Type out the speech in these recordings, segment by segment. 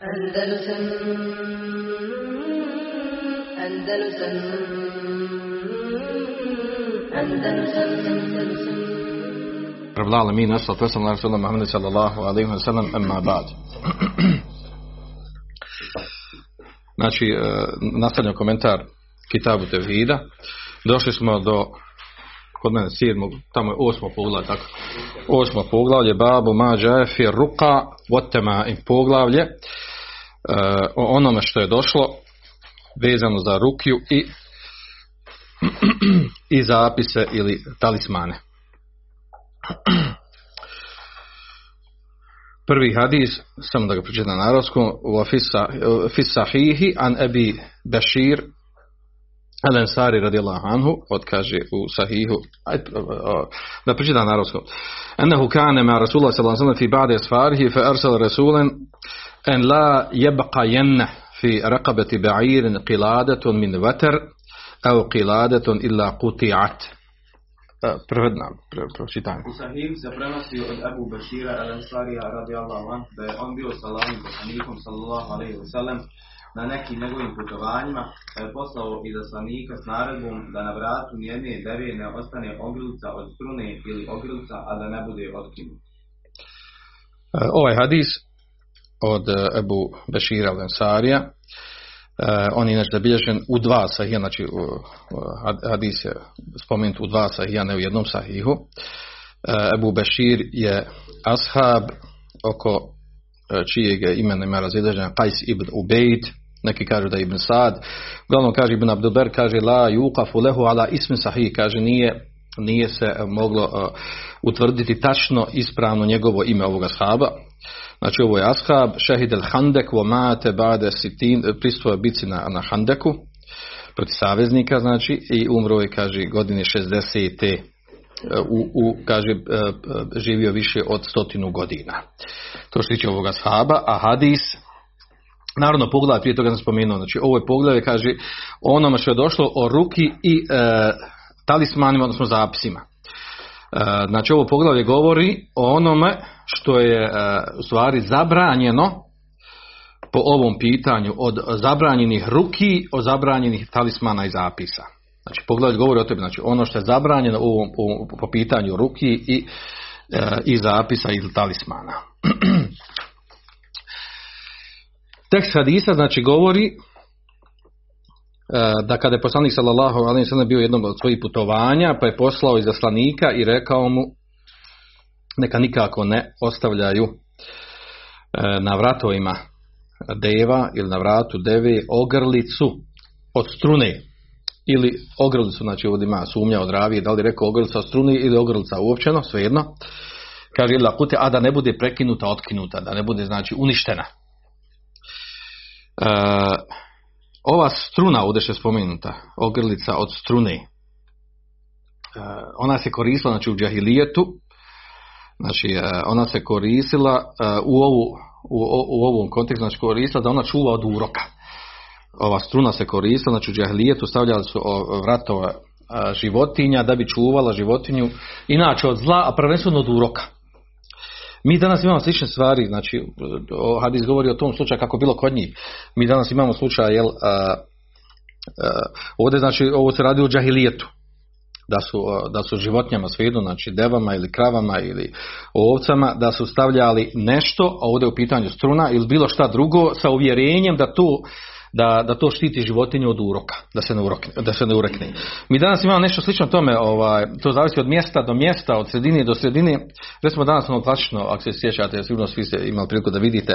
Andalusam Andalusam Andalusam Andalusam رب العالمين والصلاة والسلام على رسول الله محمد صلى الله عليه وسلم أما بعد Znači, e, nastavljam komentar Kitabu Tevhida. Došli smo do kod mene sedmog, tamo je osmo poglavlje, tako. Osmo poglavlje, babu mađa fi ruka votema i poglavlje e, o onome što je došlo vezano za rukiju i i zapise ili talismane. Prvi hadis, samo da ga pročitam na arabskom, u Fisahihi an Ebi Bashir al Ansari radijallahu anhu, od kaže u Sahihu, da pročitam na arabskom. Ennehu kane ma Rasulullah sallallahu alaihi fi ba'de asfarihi fa arsal rasulan en la jebqa jenne fi raqabati ba'irin qiladatun min vatar au qiladatun illa quti'at. Prevedna, pročitajmo. U Sahih se prenosi od Abu Bashira al-Ansarija radijallahu anhu da je on bio sa poslanikom sallallahu alaihi wa sallam na nekim njegovim putovanjima pa je poslao izaslanika s naredbom da na vratu nijedne deve ne ostane ogrlica od strune ili ogrlica, a da ne bude otkinut. Ovaj hadis od Abu Bashira al-Ansarija Uh, on je inače zabilježen u dva sahija, znači uh, hadis je spomenut u dva sahija, ne u jednom sahihu. Uh, Ebu Bešir je ashab oko uh, čijeg imena ima razilaženja Qais ibn Ubejd, neki kažu da je ibn Sad, uglavnom kaže ibn Abduber, kaže la yuqafu lehu ala ismi sahih, kaže nije nije se moglo uh, utvrditi tačno ispravno njegovo ime ovoga shaba. Znači ovo je ashab, šehid el Handek, vo mate bade sitin, pristupo bici na, na Handeku, proti saveznika, znači, i umro je, kaže, godine 60. U, u, kaže, živio više od stotinu godina. To što tiče ovoga shaba, a hadis, Naravno, poglavlje, prije toga sam spomenuo, znači ovo je poglavlje, kaže, onome što je došlo o ruki i e, talismanima, odnosno zapisima. E, znači ovo poglavlje govori o onome što je e, u stvari zabranjeno po ovom pitanju od zabranjenih ruki, od zabranjenih talismana i zapisa. Znači poglavlje govori o tebi, znači ono što je zabranjeno u ovom, po, pitanju ruki i, e, i zapisa ili talismana. Tekst hadisa znači govori da kada je poslanik sallallahu alejhi ve bio jednom od svojih putovanja, pa je poslao izaslanika i rekao mu neka nikako ne ostavljaju na vratovima deva ili na vratu deve ogrlicu od strune ili ogrlicu, znači ovdje ima sumnja od ravije, da li rekao ogrlica od strune ili ogrlica uopćeno, svejedno. Kaže ili lakute, a da ne bude prekinuta, otkinuta, da ne bude znači uništena. E, ova struna ovdje što je spomenuta, ogrlica od strune, ona se koristila znači, u džahilijetu, znači ona se koristila u, ovu, u, u ovom kontekstu, znači koristila da ona čuva od uroka. Ova struna se koristila, znači u džahilijetu stavljali su vratova životinja da bi čuvala životinju, inače od zla, a prvenstveno od uroka. Mi danas imamo slične stvari, znači Hadis govori o tom slučaju kako bilo kod njih. Mi danas imamo slučaj, jel, a, a, ovdje znači ovo se radi o džahilijetu. Da su, da su životinjama svejedno, znači devama ili kravama ili ovcama, da su stavljali nešto, a ovdje je u pitanju struna ili bilo šta drugo sa uvjerenjem da to da, da to štiti životinju od uroka, da se ne, urokne, da se ne urekne. Mi danas imamo nešto slično tome, ovaj, to zavisi od mjesta do mjesta, od sredine do sredine. Recimo danas ono klasično, ako se sjećate, sigurno svi ste imali priliku da vidite,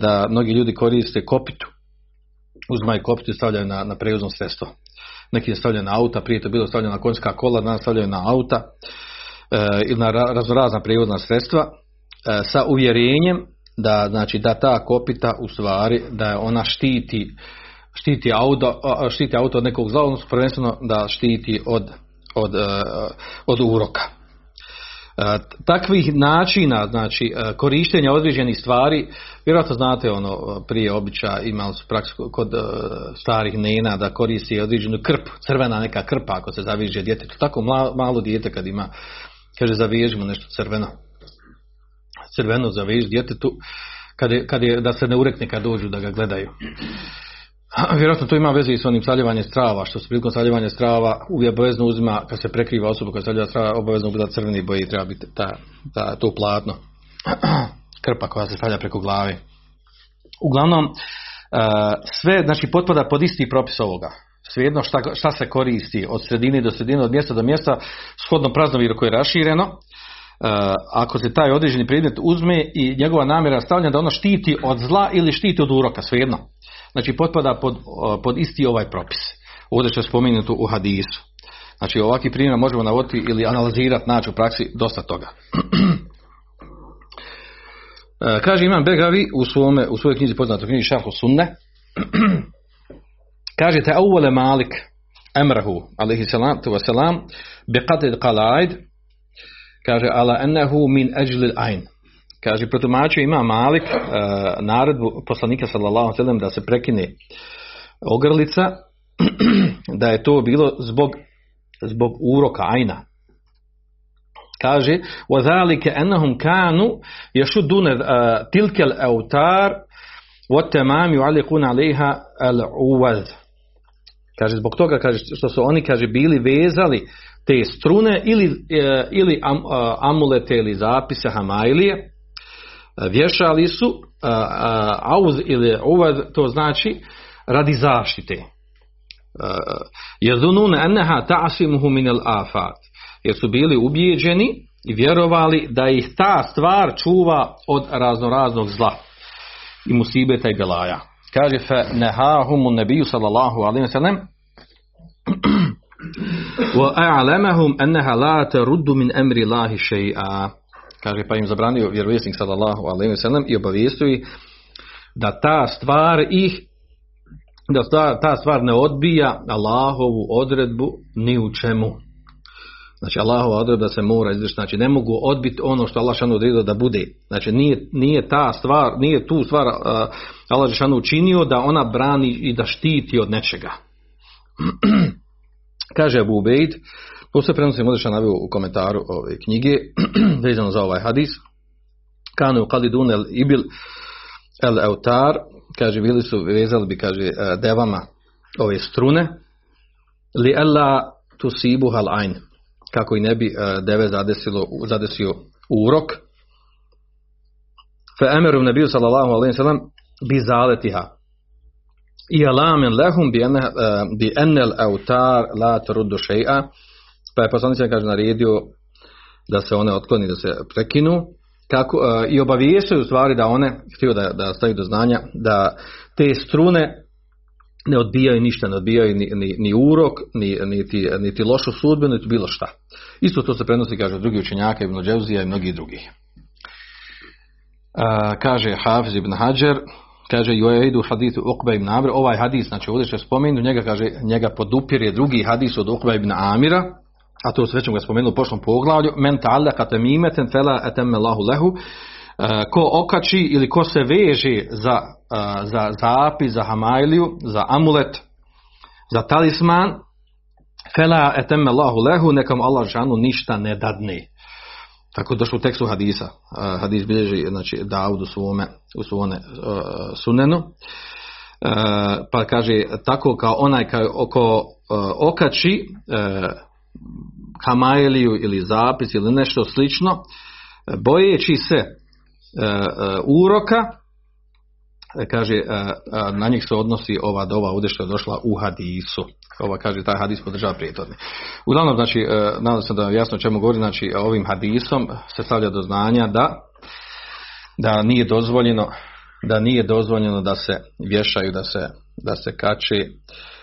da mnogi ljudi koriste kopitu. Uzmaju kopitu i stavljaju na, na prevozno sredstvo. Neki je stavljaju na auta, prije to bilo stavljeno na konjska kola, danas stavljaju na auta ili na raznorazna prevozna sredstva sa uvjerenjem da znači da ta kopita u stvari da ona štiti štiti auto, štiti auto od nekog zla, prvenstveno da štiti od, od, od uroka. Takvih načina, znači korištenja određenih stvari, vjerojatno znate ono prije običaja imali su praksu kod starih nena da koristi određenu krpu, crvena neka krpa ako se zaviže djetetu, tako malo, dijete kad ima, kaže zaviježimo nešto crveno, crveno zaveži djetetu, kad je, kad je, da se ne urekne kad dođu da ga gledaju. Vjerojatno to ima veze i s onim saljivanjem strava, što se prilikom saljevanja strava uvijek obavezno uzima, kad se prekriva osoba koja saljeva strava, obavezno gleda crveni boji, treba biti ta, ta, to platno, krpa koja se stavlja preko glave. Uglavnom, e, sve, znači, potpada pod isti propis ovoga. Svejedno šta, šta se koristi od sredine do sredine, od mjesta do mjesta, shodno praznoviru koje je rašireno, ako se taj određeni predmet uzme i njegova namjera stavlja da ono štiti od zla ili štiti od uroka, svejedno. Znači potpada pod, pod isti ovaj propis. Ovdje će spomenuti u hadisu. Znači ovakvi primjer možemo navoditi ili analizirati, naći u praksi dosta toga. E, kaže Imam Begavi u, svome, u svojoj knjizi poznatoj knjizi Šarhu Sunne, kažete Auvale Malik Emrahu, alaihi salatu wasalam, qatid qalaid, kaže ala ennehu min ajlil ain. Kaže, protumačio ima Malik uh, naredbu poslanika sallallahu sallam da se prekine ogrlica, da je to bilo zbog, zbog uroka ajna. Kaže, وَذَلِكَ أَنَّهُمْ كَانُوا يَشُدُّونَ تِلْكَ الْأَوْتَارِ وَتَمَامِ يُعَلِقُونَ عَلَيْهَا الْعُوَذِ Kaže, zbog toga kaže, što su oni kaže, bili vezali te strune ili, ili am, amulete ili zapise Hamailije, vješali su auz ili uvad, to znači radi zaštite. Jezunun enneha ta'asimuhu min al afat. Jer su bili ubijeđeni i vjerovali da ih ta stvar čuva od raznoraznog zla i musibeta i belaja. Kaže fe nehahumu nebiju sallallahu wa sallam a'lamahum annaha la taruddu min amri Allahi shay'a kaže pa im zabranio vjerovjesnik sallallahu alejhi ve sellem i obavijestio ih da ta stvar ih da ta, ta stvar ne odbija Allahovu odredbu ni u čemu. Znači Allahova odredba se mora izvršiti, znači ne mogu odbiti ono što Allah šanu odredio da bude. Znači nije, nije ta stvar, nije tu stvar uh, Allah šanu učinio da ona brani i da štiti od nečega. Kaže Abu Ubejd, to se prenosi Modriša navio u komentaru ove knjige, vezano za ovaj hadis. Kanu qalidun el ibil el eutar, kaže, bili su, vezali bi, kaže, devama ove strune, li ella tusibu hal ain, kako i ne bi deve zadesilo, zadesio urok. Fe emeru nebiju sallallahu alaihi sallam bi zaletiha. I alamen lehum bi enel eutar la truddu še'a, pa je poslanik kaže naredio da se one otkloni, da se prekinu kako, uh, i obavijestaju u stvari da one, htio da, da stavi do znanja, da te strune ne odbijaju ništa, ne odbijaju ni, ni, ni urok, ni, niti, niti lošu sudbenu, niti bilo šta. Isto to se prenosi, kaže, drugi učenjaka, Ibn Dževzija i mnogi drugi. Uh, kaže Hafiz ibn Hajar, kaže Juaidu hadithu Uqba ibn Amir, ovaj hadis, znači ovdje će spomenu, njega kaže, njega podupire drugi hadis od Uqba ibn Amira, a to već ga spomenuo u prošlom poglavlju, men ta'allaka tamimatan fala atamma Allahu lahu. Ko okači ili ko se veže za, za zapis, za hamajliju, za amulet, za talisman, fela Allahu lahu, neka mu Allah žanu ništa ne dadne. Tako došlo u tekstu hadisa. Hadis bilježi znači, Daud u svome, u svome uh, sunenu. Uh, pa kaže, tako kao onaj kao, oko uh, okači hamajeliju ili zapis ili nešto slično, bojeći se e, e, uroka, kaže, e, na njih se odnosi ova dova ovdje što je došla u hadisu. Ova kaže, taj hadis podržava prijetodni. Uglavnom, znači, nadam se da jasno čemu govori, znači, ovim hadisom se stavlja do znanja da, da nije dozvoljeno da nije dozvoljeno da se vješaju, da se, da se kače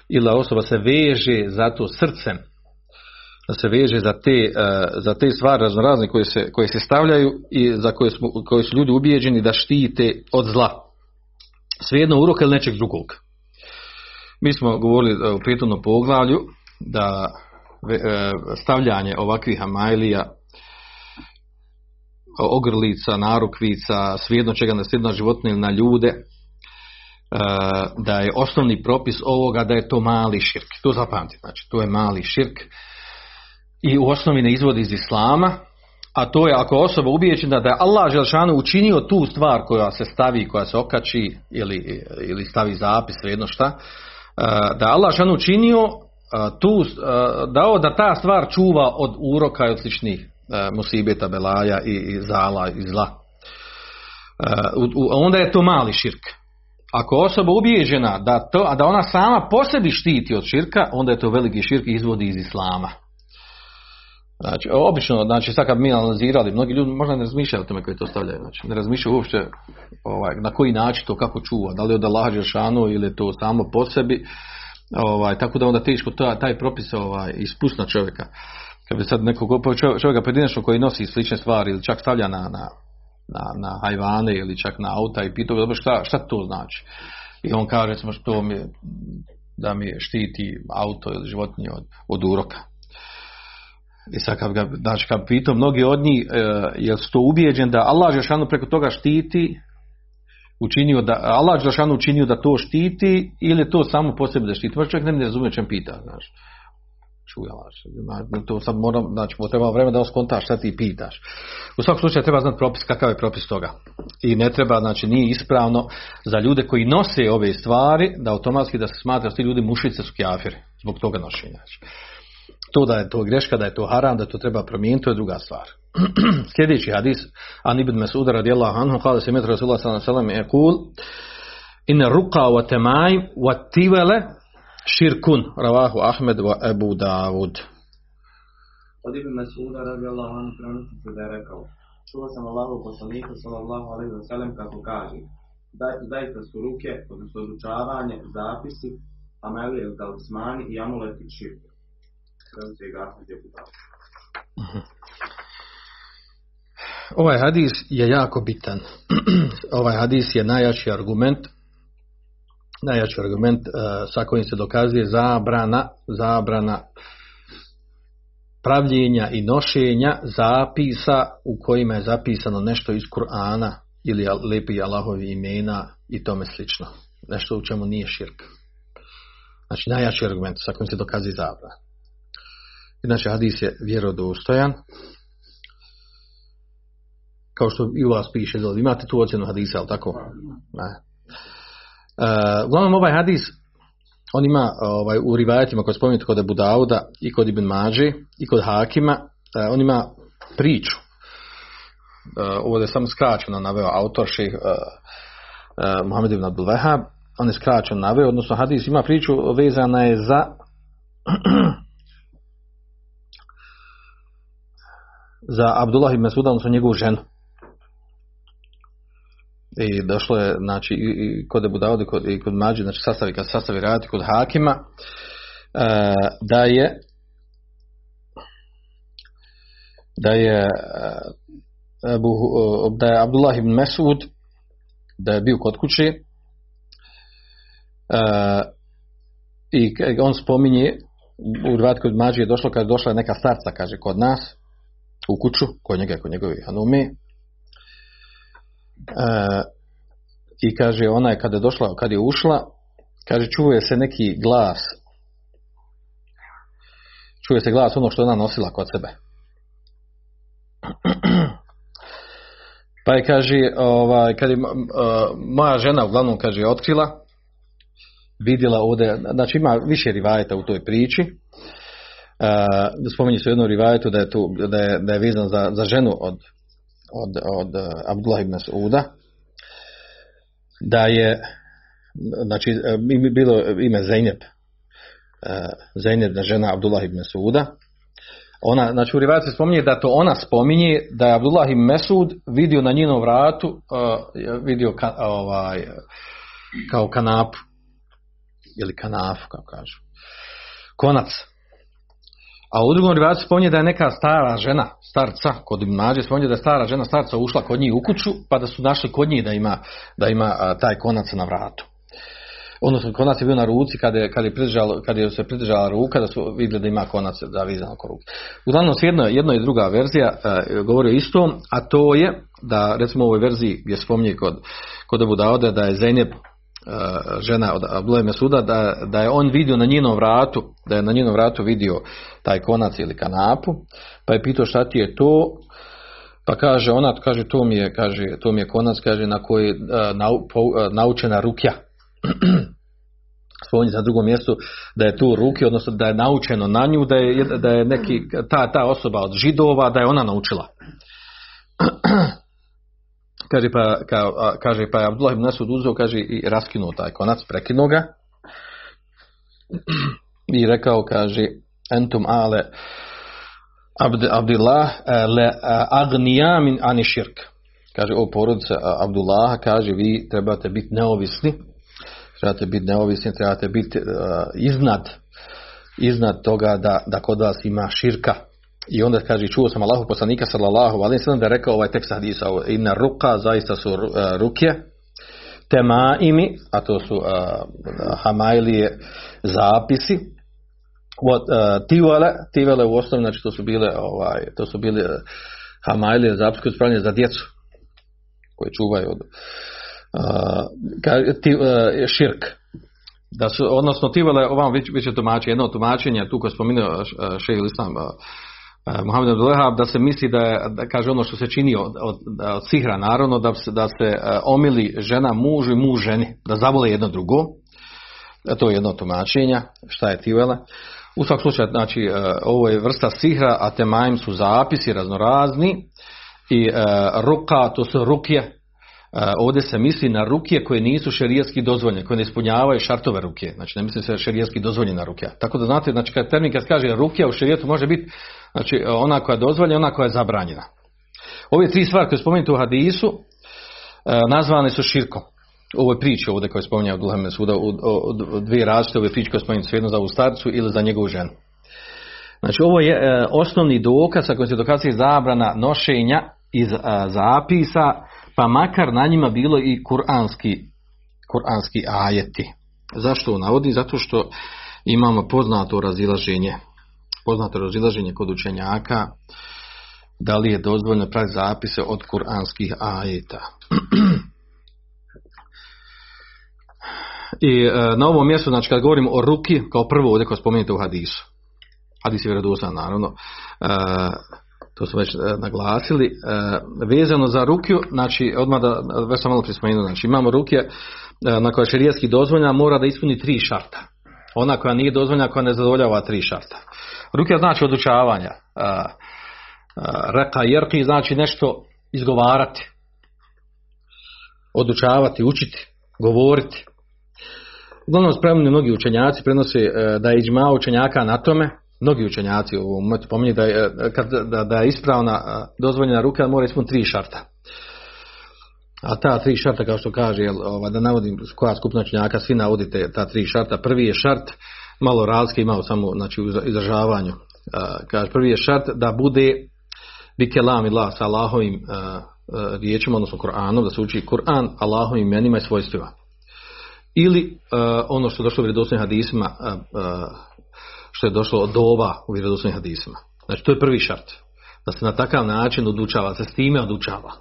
ili osoba se veže za to srcem da se veže za te, za te stvari raznorazne koje se, koje se stavljaju i za koje, smo, koje su ljudi ubijeđeni da štite od zla. Svejedno uroka ili nečeg drugog. Mi smo govorili u prijetnom poglavlju da uh, stavljanje ovakvih amajlija ogrlica, narukvica, svejedno čega na svejedno životne ili na ljude, da je osnovni propis ovoga da je to mali širk. To zapamtite, znači to je mali širk i u osnovi ne izvodi iz islama, a to je ako osoba ubijeđena da je Allah Želšanu učinio tu stvar koja se stavi, koja se okači ili, ili stavi zapis, jedno šta, da je Allah Želšanu učinio tu, dao da ta stvar čuva od uroka i od sličnih musibeta, belaja i, zala i zla. Onda je to mali širk. Ako osoba ubijeđena da, to, da ona sama po sebi štiti od širka, onda je to veliki širk izvodi iz islama. Znači, obično, znači sad kad mi analizirali, mnogi ljudi možda ne razmišljaju o tome koji to stavljaju, znači ne razmišljaju uopće ovaj, na koji način to kako čuva, da li od Allah Žešanu ili to samo po sebi, ovaj, tako da onda teško taj, taj propis ovaj, ispust na čovjeka. Kad bi sad nekog čovjeka pojedinačno koji nosi slične stvari ili čak stavlja na, na, na, na hajvane ili čak na auta i pitao dobro šta, šta to znači. I on kaže recimo što mi da mi štiti auto ili životinje od, od uroka. I sad kad ga, znači kad pitao mnogi od njih, e, jel su to ubijeđen da Allah Žešanu preko toga štiti, učinio da, Allah Žešanu učinio da to štiti ili to samo po sebi da štiti. Možda čovjek ne, ne razumije čem pita, znaš. Čuja, znači, to sad moram, znači, treba vremena da on skontaš šta ti pitaš. U svakom slučaju treba znati propis, kakav je propis toga. I ne treba, znači nije ispravno za ljude koji nose ove stvari, da automatski da se smatra da ti ljudi mušice su kjafiri, zbog toga nošenja. Znači to da je to greška, da je to haram, da to treba promijeniti, to je druga stvar. Sljedeći hadis, an ibn Mas'ud radijallahu anhu, kada se metra Rasulullah sallallahu alaihi kul, in ruqa wa temaj wa tivele širkun, ravahu Ahmed wa Ebu Davud. Od ibn Mas'uda radijallahu anhu prenosi se da je rekao, čuo sam Allahu poslanika sallallahu alaihi wa sallam kako kaže, zaista su ruke, odnosno odučavanje, zapisi, amelije, talismani i amuleti širk. Ovaj hadis je jako bitan. ovaj hadis je najjači argument najjači argument uh, sa kojim se dokazuje zabrana zabrana pravljenja i nošenja zapisa u kojima je zapisano nešto iz Kur'ana ili lepi Allahovi imena i tome slično. Nešto u čemu nije širk. Znači najjači argument sa kojim se dokazuje zabrana. Inače, hadis je vjerodostojan. Kao što i u vas piše, da imate tu ocjenu hadisa, ali tako? Ne. Uh, uglavnom, ovaj hadis, on ima ovaj, u rivajetima koje spominjete kod Abu Dauda i kod Ibn Mađe i kod Hakima, uh, on ima priču. Uh, ovo je samo skraćeno naveo autor ših uh, Muhammed ibn Abdul Wahab, on je skraćeno naveo, odnosno hadis ima priču vezana je za za Abdullah ibn Mesuda, odnosno njegovu ženu. I došlo je, znači, i kod Ebu Davud i kod, i kod Mađi, znači sastavi, kad sastavi raditi kod Hakima, e, da je da je Ebu, da je Abdullah ibn Mesud da je bio kod kuće e, i on spominje u Rvat kod Mađi je došlo kad je došla neka starca, kaže, kod nas u kuću, kod njega, kod njegove Hanume. E, I kaže, ona je kada je došla, kad je ušla, kaže, čuje se neki glas, čuje se glas ono što ona nosila kod sebe. Pa je, kaže, ovaj, kad je uh, moja žena uglavnom, kaže, otkrila, vidjela ovdje, znači ima više rivajeta u toj priči, spominje se u jednom rivajetu da je, tu, da je, da je vezan za, za ženu od, od, od uh, Abdullah ibn Sauda da je znači mi bilo ime Zeynep uh, Zeynep da žena Abdullah ibn Sauda ona, znači u rivajetu spominje da to ona spominje da je Abdullah ibn Mesud vidio na njenom vratu uh, vidio ka, ovaj, kao kanapu ili kanafu kako kažu. Konac a u drugom rivatu spominje da je neka stara žena, starca, kod mlađe spominje da je stara žena, starca ušla kod njih u kuću, pa da su našli kod njih da ima, da ima taj konac na vratu. Odnosno, konac je bio na ruci kada je, kada je, kada je se pridržala ruka, da su vidjeli da ima konac zavizan oko ruke. Uglavnom, jedna, jedna i druga verzija a, govori o istom, a to je da, recimo u ovoj verziji gdje spominje kod, kod Abu Dauda da je Zeynep žena od Abdullah Mesuda da, da je on vidio na njenom vratu da je na njenom vratu vidio taj konac ili kanapu pa je pitao šta ti je to Pa kaže ona, kaže to mi je, kaže to mi je konac, kaže na koji je po, naučena rukja. Spominje na drugom mjestu da je tu ruki, odnosno da je naučeno na nju, da je, da je neki, ta, ta osoba od židova, da je ona naučila. kaže pa, ka, kaže pa je Abdullah ibn Nasud uzeo, kaže i raskinuo taj konac, prekinuo ga i rekao, kaže, entum ale Abd, Abdullah le agnija min ani širk. Kaže, o porodice Abdullah, kaže, vi trebate biti neovisni, trebate biti neovisni, trebate biti uh, iznad, iznad toga da, da kod vas ima širka. I onda kaže, čuo sam Allahu poslanika sallallahu alaihi sallam da rekao ovaj tekst hadisa, inna ruka, zaista su uh, ruke, tema imi, a to su uh, hamajlije zapisi, What, uh, tivale, tivale u osnovi, znači to su bile, ovaj, to su bile hamajlije zapisi koje za djecu, koje čuvaju od uh, ti, uh, širk. Da su, odnosno tivale, ovam već, već je tumačenje, jedno tumačenje, tu koje spominio šejh Islam, Muhammed Abdullah, da se misli da, da kaže ono što se čini od, od, od sihra naravno, da se, da se omili žena mužu i muž ženi, da zavole jedno drugo. To je jedno tumačenja, šta je tivela. U svakom slučaju, znači, ovo je vrsta sihra, a temaim su zapisi raznorazni i ruka, to su rukje, ovdje se misli na rukje koje nisu šerijetski dozvoljene, koje ne ispunjavaju šartove ruke. Znači ne misli se šerijetski dozvoljena rukja. Tako da znate, znači kad termin kad kaže rukja u šerijetu može biti znači ona koja je dozvoljena, ona koja je zabranjena. Ove tri stvari koje spomenuti u hadisu nazvane su širkom. Ovo je priča ovdje koje spominje od Duhame suda u, dvije različite ove priče koje spominju svejedno za ovu starcu ili za njegovu ženu. Znači ovo je e, osnovni dokaz sa kojim se dokazuje zabrana nošenja iz zapisa pa makar na njima bilo i kuranski, kuranski ajeti. Zašto ovo navodi? Zato što imamo poznato razilaženje, poznato razilaženje kod učenjaka, da li je dozvoljno praviti zapise od kuranskih ajeta. I e, na ovom mjestu, znači kad govorimo o ruki, kao prvo ovdje kao spomenute u hadisu, hadis je vjerodostan naravno, e, to smo već e, naglasili, vezano za rukju, znači odmah da, već sam malo prispomenuo, znači imamo rukje e, na koja je širijetski dozvoljena, mora da ispuni tri šarta. Ona koja nije dozvoljena, koja ne zadovoljava tri šarta. Rukja znači odučavanja. Reka jerki znači nešto izgovarati. Odučavati, učiti, govoriti. Uglavnom spremni mnogi učenjaci prenose da je iđma učenjaka na tome, mnogi učenjaci u ovom pominju da je, kad, da, da je ispravna dozvoljena ruka mora ispuniti tri šarta. A ta tri šarta kao što kaže, jel, ova, da navodim koja skupna učenjaka, svi navodite ta tri šarta. Prvi je šart, malo razlike imao samo znači, u izražavanju. kaže, prvi je šart da bude bikelam ila sa Allahovim riječima, odnosno Kur'anom, da se uči Kur'an Allahovim imenima i svojstvima. Ili ono što je došlo u vjerodostojnim hadisima, što je došlo od dova u vjerodostojnim hadisima. Znači to je prvi šart. Da se na takav način odučava, se s time odučava.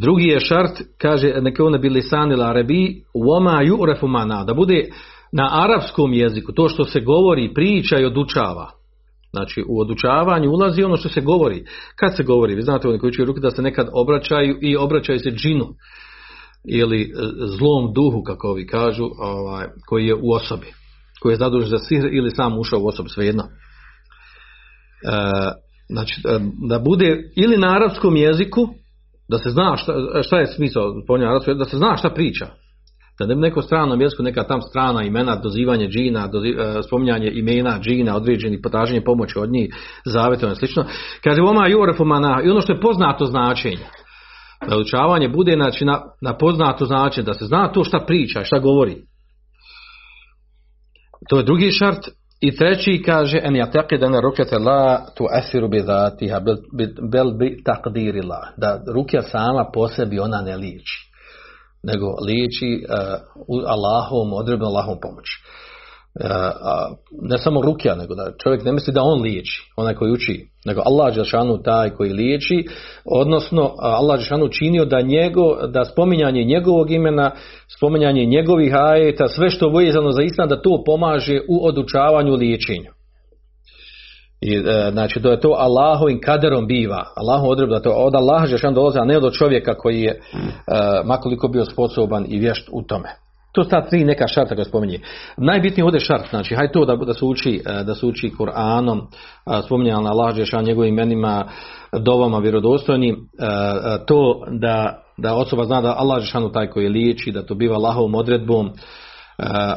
Drugi je šart, kaže, neke one bili sanil arabi, uoma ju'refu mana, da bude na arapskom jeziku, to što se govori, priča i odučava. Znači, u odučavanju ulazi ono što se govori. Kad se govori, vi znate oni koji učiju ruke da se nekad obraćaju i obraćaju se džinu ili zlom duhu, kako vi kažu, ovaj, koji je u osobi koji je zadužen za sihr ili sam ušao u osobu, svejedno. E, znači, da bude ili na arapskom jeziku, da se zna šta, šta je smisao da se zna šta priča. Da ne bi neko stranom jeziku, neka tam strana imena, dozivanje džina, doziv, spominjanje imena džina, određeni potraženje pomoći od njih, zavete, ono slično. Kaže, oma jurefumana, i ono što je poznato značenje. Da učavanje bude znači, na, na poznato značenje, da se zna to šta priča, šta govori. To je drugi šart. I treći kaže en yataqid an rukata la tu'athiru bi dhatiha bel bi taqdiri la. Da rukja sama po sebi ona ne liči. Nego liči uh, Allahom, odredbom Allahom pomoći. Uh, ne samo rukja, nego da čovjek ne misli da on liječi, onaj koji uči, nego Allah Žešanu taj koji liječi, odnosno Allah Žešanu činio da, njego, da spominjanje njegovog imena, spominjanje njegovih ajeta, sve što je vezano za islam, da to pomaže u odučavanju liječenju. I, e, znači, da je to Allahovim kaderom biva. Allahom odredba da to od Allaha Žešan dolazi, a ne od čovjeka koji je, e, makoliko bio sposoban i vješt u tome. To su ta tri neka šarta koje spominje. Najbitniji ovdje šart, znači, hajde to da, da se uči, e, da se uči Kur'anom, spominje na Allah Žešan njegovim imenima, dovama vjerodostojnim, e, e, to da, da osoba zna da Allah Žešanu taj koji je liječi, da to biva Allahovom odredbom,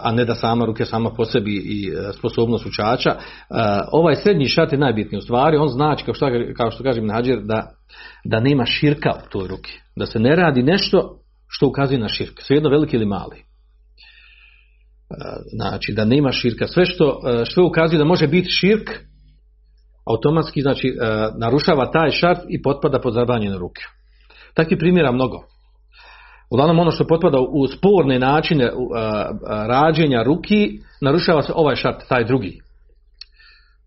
a ne da sama ruke sama po sebi i sposobnost učača. Ovaj srednji šart je najbitniji u stvari, on znači, kao što, kao što kaže Minhađer, da, da nema širka u toj ruki. Da se ne radi nešto što ukazuje na širk, svejedno veliki ili mali. Znači, da nema širka. Sve što, što ukazuje da može biti širk, automatski znači narušava taj šart i potpada pod zabranjene ruke. Takvih primjera mnogo. Uglavnom ono što potpada u sporne načine rađenja ruki, narušava se ovaj šart, taj drugi.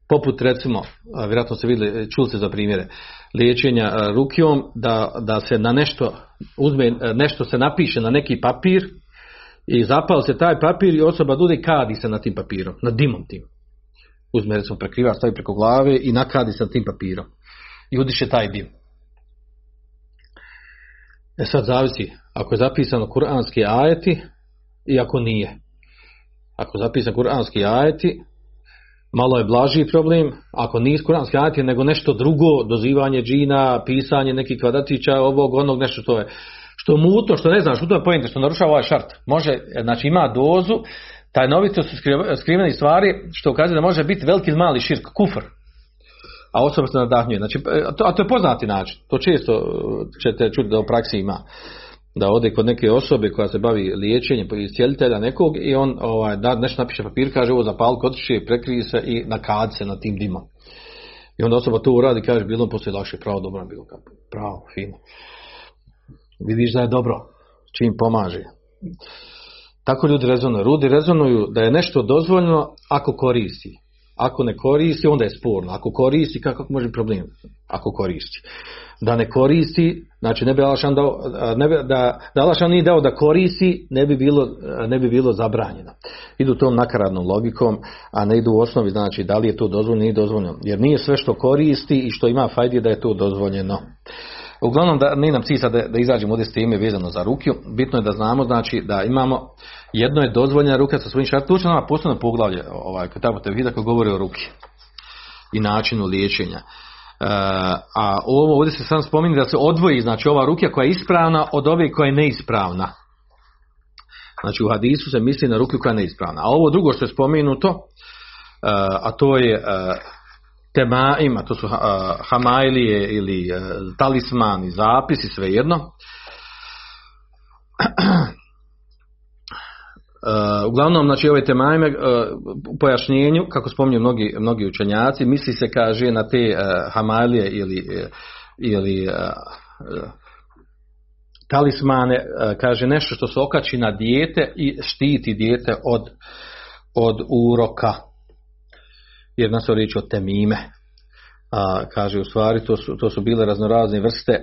Poput recimo, vjerojatno ste vidjeli, čuli ste za primjere, liječenja rukijom, da, da se na nešto uzme, nešto se napiše na neki papir i zapao se taj papir i osoba dude kadi se na tim papirom, na dimom tim. Uzme recimo prekriva, stavi preko glave i nakadi se na tim papirom. I udiše taj dim. E sad zavisi, ako je zapisano kuranski ajeti i ako nije. Ako je zapisan kuranski ajeti, malo je blaži problem, ako nije kuranski ajeti, nego nešto drugo, dozivanje džina, pisanje nekih kvadratića, ovog, onog, nešto što je što mutno, što ne znaš, u je pojente, što narušava ovaj šart. Može, znači ima dozu, taj novito su skrivene stvari, što ukazuje da može biti veliki mali širk, kufr a osoba se nadahnjuje. Znači, a to je poznati način. To često ćete čuti da u praksi ima. Da ode kod neke osobe koja se bavi liječenjem, iscijelitelja nekog i on ovaj, da nešto napiše papir, kaže ovo zapal kod prekrije se i nakad se na tim dimom. I onda osoba to uradi kaže bilo poslije lakše, pravo dobro bilo kako. Pravo, fino. Vidiš da je dobro, čim pomaže. Tako ljudi rezonuju. Ljudi rezonuju da je nešto dozvoljeno ako koristi. Ako ne koristi, onda je sporno. Ako koristi, kako može problem? Ako koristi. Da ne koristi, znači ne bi Alašan dao, ne bi, da, da Alašan nije dao da koristi, ne bi bilo, ne bi bilo zabranjeno. Idu tom nakaradnom logikom, a ne idu u osnovi, znači da li je to dozvoljeno, nije dozvoljeno. Jer nije sve što koristi i što ima fajdi da je to dozvoljeno. Uglavnom, da, nije nam cilj da, da izađemo ovdje s teme vezano za rukiju. Bitno je da znamo znači, da imamo jedno je dozvoljena ruka sa svojim šartom. Tu će nama posebno poglavlje ovaj, tamo te vidi koji govori o ruki i načinu liječenja. E, a ovo ovdje se sam spominje da se odvoji, znači ova rukija koja je ispravna od ove koja je neispravna. Znači u hadisu se misli na ruku koja je neispravna. A ovo drugo što je spomenuto, e, a to je e, temaima, to su hamajlije ili talismani, zapisi, svejedno. Uh, uglavnom, znači ove temajme uh, u pojašnjenju, kako spominju mnogi, mnogi učenjaci, misli se kaže na te hamalije ili, ili talismane, kaže nešto što se okači na dijete i štiti dijete od, od uroka. Jer nas je riječ o temime. A, kaže u stvari to su, to su bile raznorazne vrste,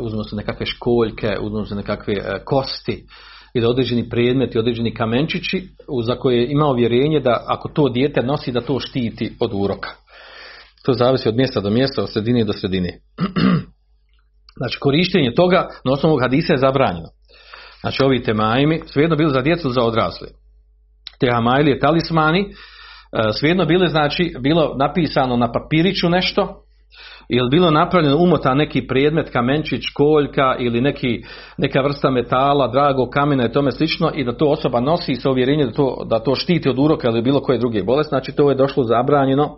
uzmu se nekakve školjke, uzmu se nekakve kosti, ili određeni predmeti, određeni kamenčići za koje je imao vjerenje da ako to dijete nosi da to štiti od uroka. To zavisi od mjesta do mjesta, od sredine do sredine. znači korištenje toga na osnovu hadisa je zabranjeno. Znači ovi temajmi svejedno bili za djecu za odrasle. Te hamajlije talismani e, svejedno bile znači bilo napisano na papiriću nešto ili bilo napravljeno umota neki predmet, kamenčić, koljka ili neki, neka vrsta metala, drago kamena i tome slično i da to osoba nosi sa uvjerenjem da to, da to štiti od uroka ili bilo koje druge bolesti, znači to je došlo zabranjeno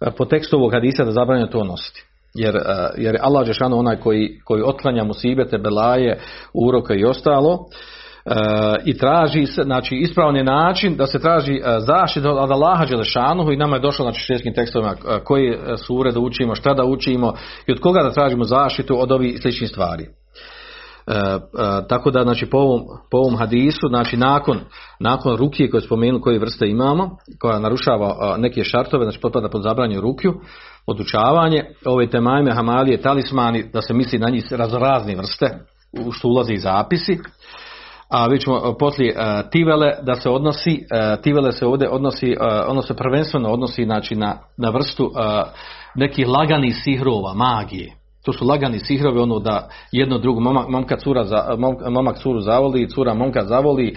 e, po tekstu ovog hadisa da zabranjeno to nositi. Jer, e, jer Allah Žešano onaj koji, koji otklanja musibete, belaje, uroka i ostalo, i traži se, znači ispravan je način da se traži e, zaštita od Allaha Đelešanuhu i nama je došlo znači šrijeskim tekstovima e, koje sure da učimo, šta da učimo i od koga da tražimo zaštitu od ovih sličnih stvari. E, tako da znači po ovom, po ovom hadisu znači nakon, nakon rukije koje spomenu koje vrste imamo koja narušava neke šartove znači potpada pod zabranju rukiju odučavanje ove temajme hamalije talismani da se misli na njih raznorazne vrste u što ulazi i zapisi a vi ćemo e, poslije e, tivele da se odnosi, e, tivele se ovdje odnosi, ono se prvenstveno odnosi znači, na, na vrstu nekih laganih sihrova, magije. To su lagani sihrovi, ono da jedno drugo, momak, momka cura za, momak curu zavoli, cura momka zavoli,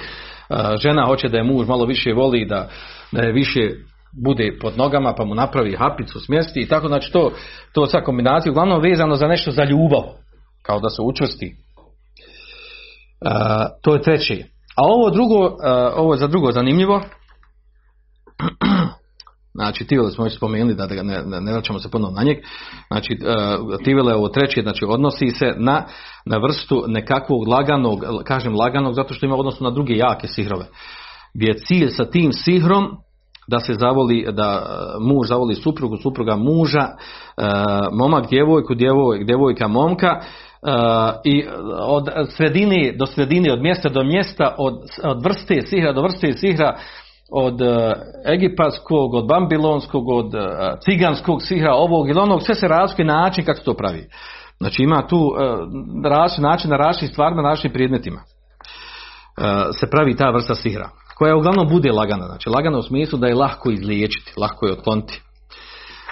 žena hoće da je muž malo više voli, da, da je više bude pod nogama pa mu napravi hapicu, smjesti i tako, znači to, to sva kombinacija, uglavnom vezano za nešto za ljubav, kao da se učvrsti. To je treći. A ovo drugo, ovo je za drugo zanimljivo, Znači, Tivele smo već spomenuli, da ne, ne, ne vraćamo se ponovno na njeg. Znači, Tivele ovo treće, znači odnosi se na, na vrstu nekakvog laganog, kažem laganog, zato što ima odnosu na druge jake sihrove. Gdje je cilj sa tim sihrom da se zavoli, da muž zavoli suprugu, supruga muža, momak djevojku, djevoj, djevojka momka, i od sredine do sredine, od mjesta do mjesta, od, od vrste sihra do vrste sihra, od uh, egipatskog, od bambilonskog, od uh, ciganskog sihra, ovog ili onog, sve se razlikuje način kako se to pravi. Znači ima tu različit način na različitim stvarima, na različitim predmetima. se pravi ta vrsta sihra, koja uglavnom bude lagana. Znači lagana u smislu da je lahko izliječiti, lahko je otkloniti.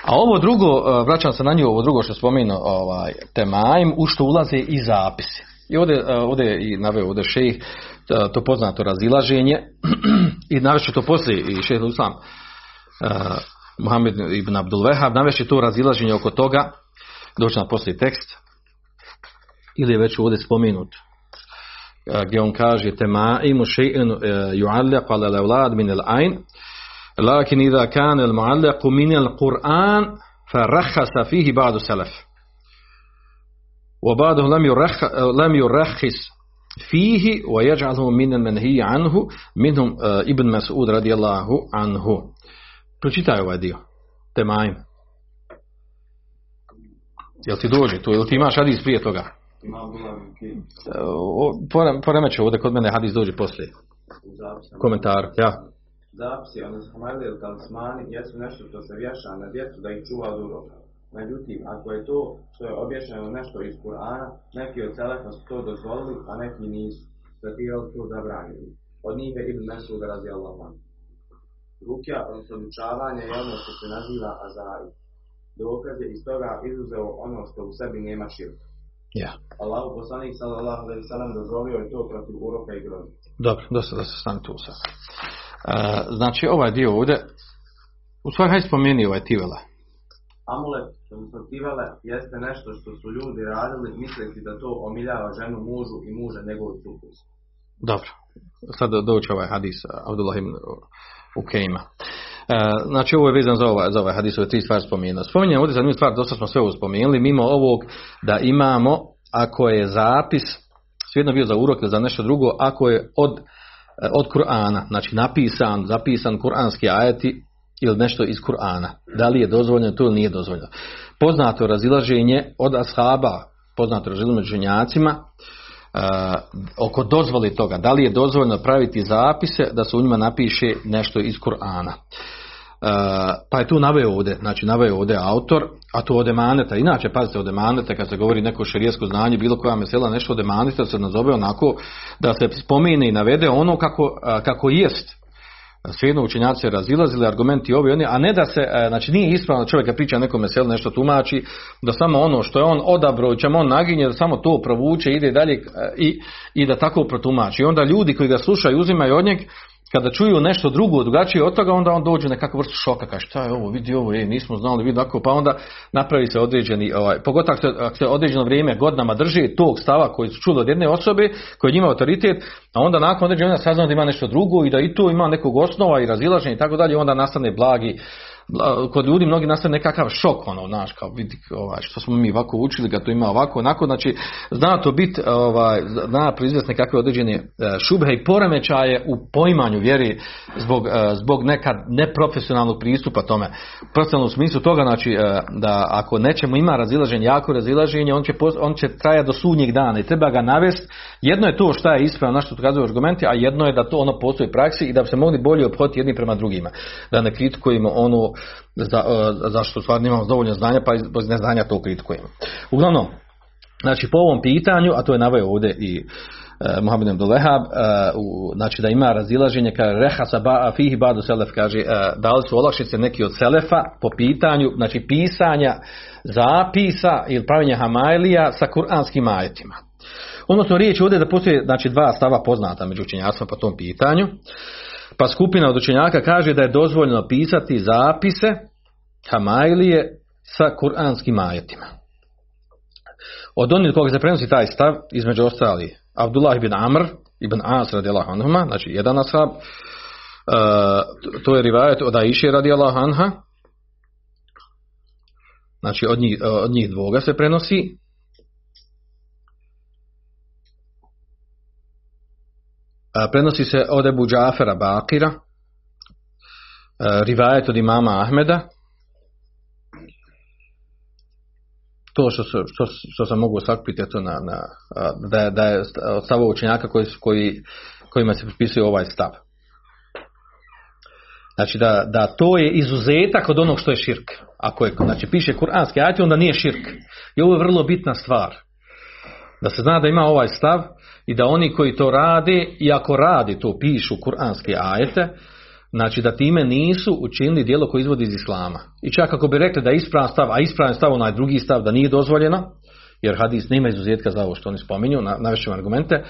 A ovo drugo, vraćam se na nju, ovo drugo što spomenuo, ovaj, temajim, u što ulaze i zapisi. I ovdje, ovdje i naveo ovdje šejh to poznato razilaženje. I navešće to poslije i šeheh Islam uh, Muhammed ibn Abdul Wahab navešće to razilaženje oko toga. Doći na poslije tekst. Ili je već ovdje spomenut. Gdje on kaže tema imu še'in ju'allaq ala levlad min al-ain لكن إذا كان المعلق من القرآن فرخص فيه بعض السلف وبعضه لم يرخ لم يرخص فيه ويجعله من المنهي عنه منهم آه، ابن مسعود رضي الله عنه прочитаю вадио تمام Jel ti dođe tu? Jel ti imaš hadis prije toga? Poremeću ovdje kod mene hadis dođe poslije. Komentar. Ja. Zapisi, odnosno hamarli ili talismani, jesu nešto što se vješa na djecu da ih čuva od uroka. Međutim, ako je to što je objašnjeno nešto iz Kur'ana, neki od selefa su to dozvolili, a neki nisu. Zatirali to zabranili. Od njih je Ibn Mesud radi Allah Rukja, odnosno učavanje je ono što se naziva azari. Dokaz je iz toga izuzeo ono što u sebi nema širka. Ja. Allah poslanik sallallahu alejhi ve sellem dozvolio je to protiv uroka i groza. Dobro, dosta da se stane tu sad. Znači ovaj dio ovdje, u svoj hajde spomeni ovaj tivela amulet, odnosno tivele, jeste nešto što su ljudi radili misleći da to omiljava ženu mužu i muža njegovu supruzi. Dobro, sad doći ovaj hadis Abdullah ibn Ukejma. E, znači ovo je vezan za ovaj, za ovaj hadis, ove tri stvari spomenuo. Spominjem ovdje jednu stvar, dosta smo sve ovo spomenuli, mimo ovog da imamo, ako je zapis, svejedno bio za urok ili za nešto drugo, ako je od, od Kur'ana, znači napisan, zapisan kuranski ajeti ili nešto iz Kur'ana. Da li je dozvoljeno to ili nije dozvoljeno. Poznato razilaženje od ashaba, poznato razilaženje među ženjacima, uh, oko dozvoli toga, da li je dozvoljeno praviti zapise da se u njima napiše nešto iz Kur'ana. Uh, pa je tu naveo ovdje, znači naveo ovdje autor, a to od emaneta, inače pazite od emaneta kad se govori neko šerijesko znanje, bilo koja mesela nešto od emaneta se nazove onako da se spomene i navede ono kako, uh, kako jest svejedno učenjaci se razilazili, argumenti ovi oni, a ne da se, e, znači nije ispravno čovjek priča nekom meselu nešto tumači, da samo ono što je on odabrao i čemu on naginje, da samo to provuče, ide dalje e, i, i da tako protumači. I onda ljudi koji ga slušaju, uzimaju od njeg, kada čuju nešto drugo, drugačije od toga, onda on dođe nekakvu vrstu šoka, kaže šta je ovo, vidi ovo, je, nismo znali, vidi tako, pa onda napravi se određeni, ovaj, pogotovo ako se, ako se određeno vrijeme godinama drži tog stava koji su čuli od jedne osobe, koji njima autoritet, a onda nakon određenja saznamo da ima nešto drugo i da i to ima nekog osnova i razilaženja i tako dalje, onda nastane blagi kod ljudi mnogi nastane nekakav šok, ono, znaš, kao vidi, ovaj, što smo mi ovako učili, ga to ima ovako, onako, znači, zna to biti, ovaj, zna proizvesti nekakve određene e, šubhe i poremećaje u poimanju vjeri zbog, e, zbog nekad neprofesionalnog pristupa tome. Profesionalno u smislu toga, znači, e, da ako nećemo ima razilaženje, jako razilaženje, on će, on će trajati do sudnjeg dana i treba ga navesti. Jedno je to što je ispravno, na što ukazuju argumenti, a jedno je da to ono postoji u praksi i da bi se mogli bolje obhoditi jedni prema drugima. Da ne kritikujemo ono za, e, zašto stvarno imamo dovoljno znanja pa iz neznanja to kritikujemo. Uglavnom, znači po ovom pitanju, a to je naveo ovdje i Muhammed ibn Lehab, u, znači da ima razilaženje, kaže rehasa ba, fihi badu selef, kaže da li su olakšice neki od selefa po pitanju, znači pisanja zapisa ili pravilanja hamajlija sa kuranskim ajetima. Odnosno riječ ovdje da postoje znači, dva stava poznata među učenjacima po tom pitanju. Pa skupina od učenjaka kaže da je dozvoljeno pisati zapise hamajlije sa kuranskim ajetima. Od onih koga se prenosi taj stav, između ostali Abdullah ibn Amr, ibn As radijallahu anhuma, znači jedan ashab, uh, to je rivajet od Aisha radijallahu anha, znači od njih, od njih dvoga se prenosi, prenosi se od Ebu Džafera Bakira, rivajet od imama Ahmeda, to što, što, što sam mogu sakupiti to na, na, da, je, da je od stava učenjaka koji, koji, kojima se pripisuje ovaj stav. Znači da, da to je izuzetak od onog što je širk. Ako je, znači piše kuranski ajati, onda nije širk. I ovo je vrlo bitna stvar. Da se zna da ima ovaj stav i da oni koji to rade, i ako radi to, pišu kuranske ajete, znači da time nisu učinili djelo koje izvodi iz islama. I čak ako bi rekli da je ispravan stav, a ispravan stav onaj drugi stav da nije dozvoljeno, jer hadis nema izuzetka za ovo što oni spominju, na, navešćemo argumente,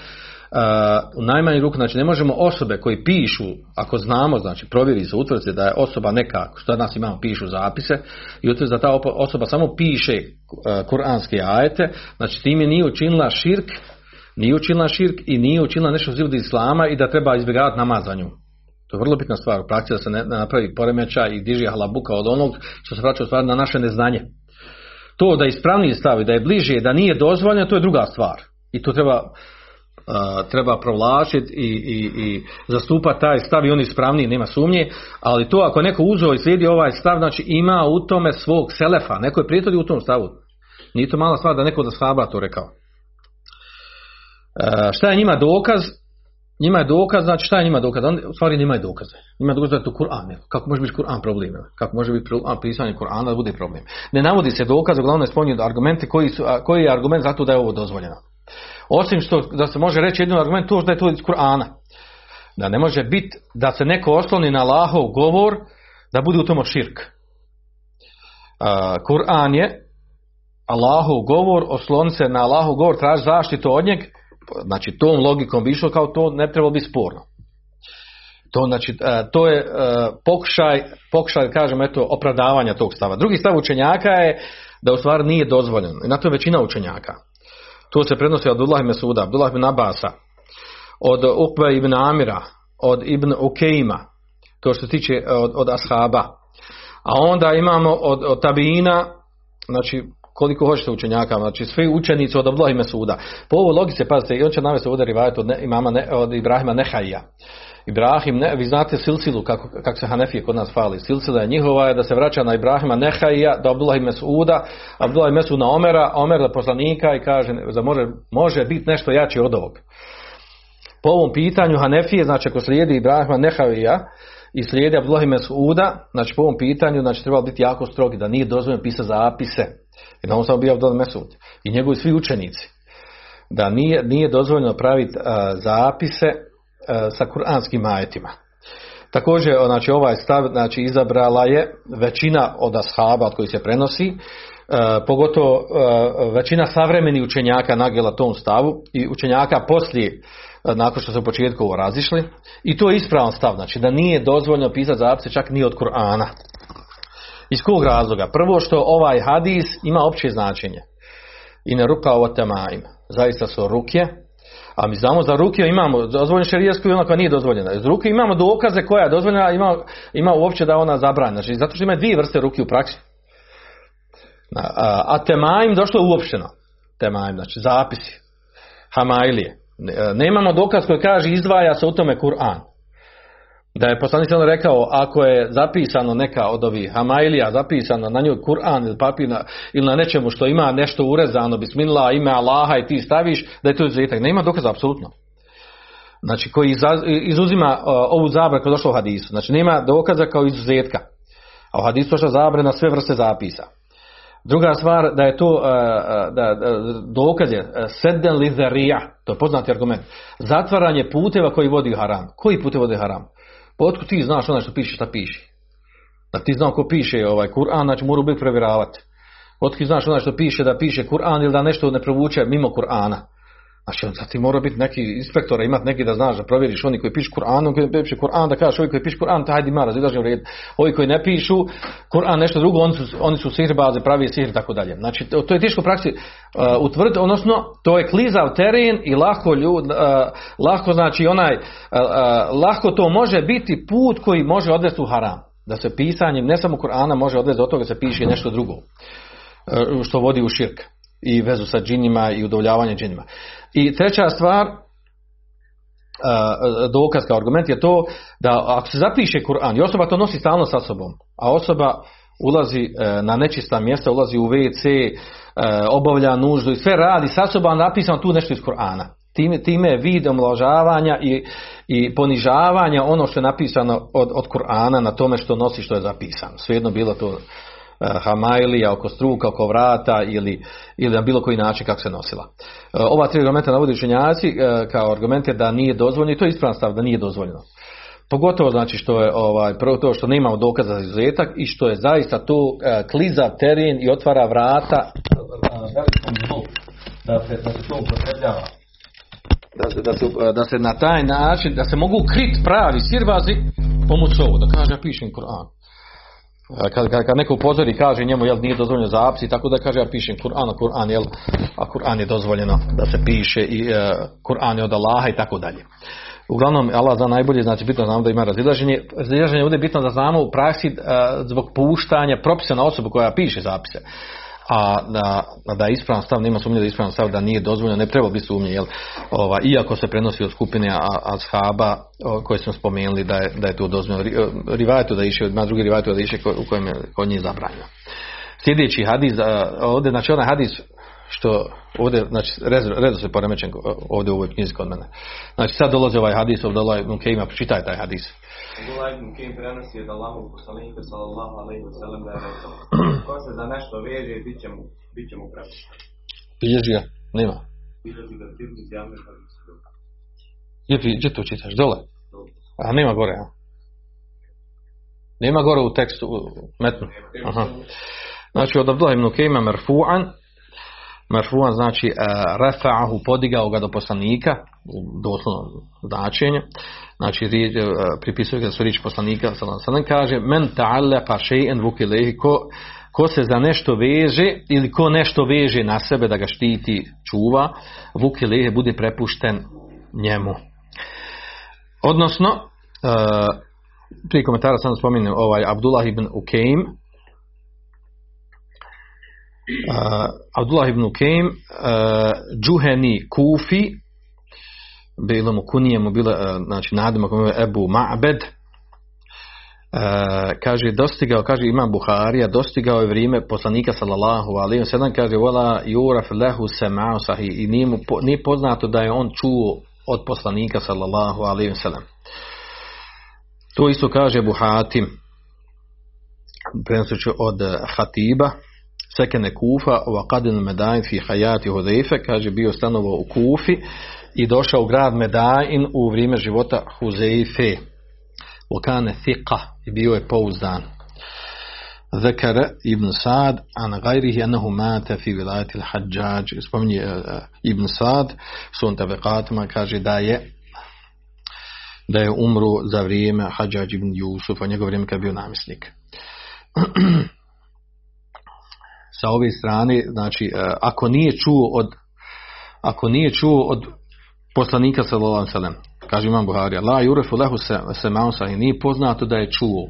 u najmanju ruku, znači ne možemo osobe koji pišu, ako znamo, znači provjeri se, utvrdi da je osoba neka, što nas imamo, pišu zapise, i utvrdi da ta osoba samo piše uh, kuranske ajete, znači time nije učinila širk, nije učinila širk i nije učinila nešto iz islama i da treba izbjegavati namaz za nju. To je vrlo bitna stvar u praksi da se ne napravi poremeća i diži halabuka od onog što se vraća u stvari na naše neznanje. To da je ispravniji stav i da je bliže, da nije dozvoljeno, to je druga stvar. I to treba, treba provlačiti i, i, i zastupati taj stav i on ispravniji, nema sumnje. Ali to ako neko uzeo i slijedi ovaj stav, znači ima u tome svog selefa. Neko je prijatelj u tom stavu. Nije to mala stvar da neko da sahaba to rekao. Uh, šta je njima dokaz? njima je dokaz, znači šta je njima dokaz? On, u stvari njima je dokaze. Njima je dokaz da je to Kur'an. Kako može biti Kur'an problem? Kako može biti pisanje Kur'ana da bude problem? Ne navodi se dokaz, uglavnom je argumente koji, su, koji je argument za to da je ovo dozvoljeno. Osim što da se može reći jedan argument to da je to iz Kur'ana. Da ne može biti da se neko osloni na Allahov govor da bude u tomu širk. Kur'an je Allahov govor, osloni se na Allahov govor, traži zaštitu od njeg, znači tom logikom bi išlo kao to ne treba biti sporno. To, znači, to je pokušaj, pokušaj, kažem, eto, opravdavanja tog stava. Drugi stav učenjaka je da u stvari nije dozvoljeno. I na to je većina učenjaka. To se prenosi od Abdullah Suda, Abdullah ibn Abasa, od Ukve ibn Amira, od Ibn Ukejma, to što se tiče od, od Ashaba. A onda imamo od, od Tabina, znači koliko hoćete učenjaka, znači svi učenici od Abdullah Suda. Po ovoj logici, pazite, i on će navesti ovdje rivajet od, ne, imama ne, od Ibrahima Nehaija. Ibrahim, ne, vi znate silsilu, kako, kako se Hanefije kod nas fali. Silsila je njihova je da se vraća na Ibrahima Nehaija, do Abdullah ibn Suda, Abdullah ibn Suda na Omera, Omer da poslanika i kaže da može, može biti nešto jači od ovog. Po ovom pitanju Hanefije, znači ako slijedi Ibrahima Nehaija, i slijedi Abdullah ibn Suda, znači po ovom pitanju, znači treba biti jako strogi, da nije dozvoljeno pisati zapise i na on samo bio Abdul Mesud. I njegovi svi učenici. Da nije, nije dozvoljeno praviti zapise sa kuranskim ajetima. Također, znači, ovaj stav znači, izabrala je većina od ashaba od koji se prenosi, a, pogotovo većina savremenih učenjaka nagela tom stavu i učenjaka poslije nakon što su u početku ovo razišli. I to je ispravan stav, znači da nije dozvoljeno pisati zapise čak ni od Kur'ana. Iz kog razloga? Prvo što ovaj hadis ima opće značenje. I ne ruka ovo temaim. Zaista su ruke. A mi znamo za ruke imamo dozvoljeno šerijesku i ona koja nije dozvoljena. Iz ruke imamo dokaze koja je dozvoljena, ima, ima uopće da ona zabranjena. Znači, zato što ima dvije vrste ruke u praksi. A, a temaim došlo uopšteno. Temaim, znači zapisi. Hamailije. Nemamo dokaz koji kaže izdvaja se u tome Kur'an da je poslanik on rekao ako je zapisano neka od ovih hamailija zapisano na njoj Kur'an ili papir na, ili na nečemu što ima nešto urezano bismillah ime Allaha i ti staviš da je to izuzetak. Nema dokaza apsolutno. Znači koji izuzima ovu zabranu koja je došla u hadisu. Znači nema dokaza kao izuzetka. A u hadisu došla zabrana sve vrste zapisa. Druga stvar da je to uh, da, da, dokaz je uh, sedden li zarija, to je poznati argument. Zatvaranje puteva koji vodi haram. Koji pute vodi haram? Otkud ti znaš onaj što piše šta piše? Da ti znaš ko piše ovaj Kur'an, znači mora uvijek provjeravati. Otkud znaš onaj što piše da piše Kur'an ili da nešto ne provuče mimo Kur'ana. Znači, onda ti mora biti neki inspektora, imati neki da znaš da provjeriš oni koji pišu Kur'an, koji piše Kur'an, da kažeš ovi koji pišu Kur'an, taj ima razilaženje u red. Ovi koji ne pišu Kur'an nešto drugo, oni su, oni su sihrbaze, pravi sihr tako dalje. Znači, to, je teško u praksi uh, utvrditi, odnosno, to je klizav teren i lako ljud, uh, lako znači onaj, uh, uh, lako to može biti put koji može odvesti u haram. Da se pisanjem, ne samo Kur'ana, može odvesti do toga da se piše nešto drugo, uh, što vodi u širk i vezu sa džinima i udovoljavanje džinima. I treća stvar, dokaz kao argument je to da ako se zapiše Kur'an i osoba to nosi stalno sa sobom, a osoba ulazi e, na nečista mjesta, ulazi u WC, e, obavlja nuždu i sve radi sa sobom, napisano tu nešto iz Kur'ana. Time, time je vid omlažavanja i, i ponižavanja ono što je napisano od, od Kur'ana na tome što nosi što je zapisano. Svejedno bilo to hamajlija, oko struka, oko vrata ili, ili na bilo koji način kako se nosila. Ova tri argumenta navodi učenjaci kao argumente da nije dozvoljeno i to je ispravan stav da nije dozvoljeno. Pogotovo znači što je ovaj prvo to što nemamo dokaza za izuzetak i što je zaista to kliza teren i otvara vrata da se, da se to upotrebljava. Da se, da, se, da se na taj način, da se mogu krit pravi sirvazi pomoću ovo, da kaže pišem Kur'an kad, kad, kad neko upozori kaže njemu jel nije dozvoljeno zapisi tako da kaže ja pišem Kur'an Kur'an jel a Kur'an je dozvoljeno da se piše i uh, Kur'an je od Allaha i tako dalje. Uglavnom Allah zna najbolje znači bitno znamo da ima razilaženje. Razilaženje ovdje je bitno da znamo u praksi uh, zbog puštanja propisa na osobu koja piše zapise a da, da je ispravan stav, nema sumnje da je ispravan stav da nije dozvoljeno, ne treba biti sumnje, jel, ova, iako se prenosi od skupine ashaba koje smo spomenuli da je, da je to dozvoljeno. Rivajetu da iše, ima drugi rivajetu da iše u kojem je kod njih zabranjeno. Sljedeći hadis, ovdje, znači onaj hadis što ovdje, znači, redo se poremećen ovdje u ovoj knjizi kod mene. Znači, sad dolazi ovaj hadis, ovdje okay, ima, pročitaj taj hadis. Abdullah ibn Kim prenosi od Allahov poslanika sallallahu alejhi ve sellem da je rekao: Ko se za nešto veže, bit će mu, bit će mu. Bilježi ga, nema. Bilježi ga Tirmiz javne hadis. Gdje, to čitaš? Dole? A nema gore, a? Nema gore u tekstu, u metnu. Aha. Znači od Abdullah ibn Kejma merfu'an, merfu'an znači uh, rafa'ahu, podigao ga do poslanika, u doslovnom značenju, znači uh, pripisuje ga su riječi poslanika, sallam kaže, men ta'allaqa shay'an vukilehi, ko, ko se za nešto veže, ili ko nešto veže na sebe da ga štiti, čuva, vukilehi bude prepušten njemu. Odnosno, uh, prije komentara sam spominjem ovaj Abdullah ibn Ukeim, uh, Abdullah ibn Ukeim, uh, Džuheni Kufi, bilo mu kunije mu bilo, uh, znači nadima mu je Ebu Ma'bed, Uh, kaže dostigao kaže imam Buharija dostigao je vrijeme poslanika sallallahu alejhi ve sellem kaže wala yuraf lahu sama'u sahih i nije, mu, nije poznato da je on čuo od poslanika sallallahu alejhi ve sellem to isto kaže Buhatim prenosući od Hatiba sekene Kufa wa qadin Medain fi hayati Hudayfa kaže bio stanovao u Kufi i došao u grad Medain u vrijeme života Huzeife. Okane Thika i bio je pouzdan. Zekar ibn Sad an je anahu mate fi vilajati l-hađađ. Spominje e, e, ibn Sad sun tabekatima kaže da je da je umru za vrijeme Hadžađ ibn Jusufa, njegov vrijeme kad je bio namjesnik. Sa ove strane, znači, e, ako nije čuo od ako nije čuo od poslanika sallallahu alejhi kaže imam Buharija la yurefu lahu se se i nije poznato da je čuo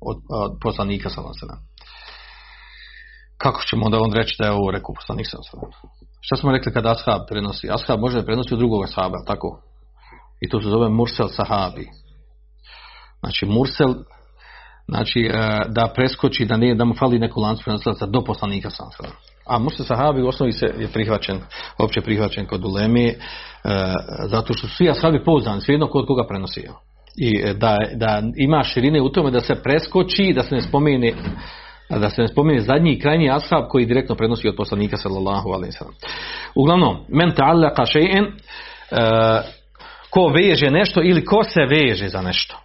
od, od poslanika sallallahu alejhi kako ćemo onda on reći da je ovo rekao poslanik sallallahu šta smo rekli kada ashab prenosi? Ashab može da prenosi od drugog ashaba tako? I to se zove mursel sahabi. Znači mursel znači da preskoči da ne da mu fali neku lancu prenosilaca do poslanika sallallahu a mursel sahabi u osnovi se je prihvaćen, opće prihvaćen kod uleme, e, zato što su svi ashabi pouzdani, svejedno kod koga prenosio. I da, da ima širine u tome da se preskoči, da se ne spomene A da se ne spominje zadnji i krajnji ashab koji direktno prenosi od poslanika sallallahu alaihi sallam. Uglavnom, men ta'allaka še'en, e, ko veže nešto ili ko se veže za nešto.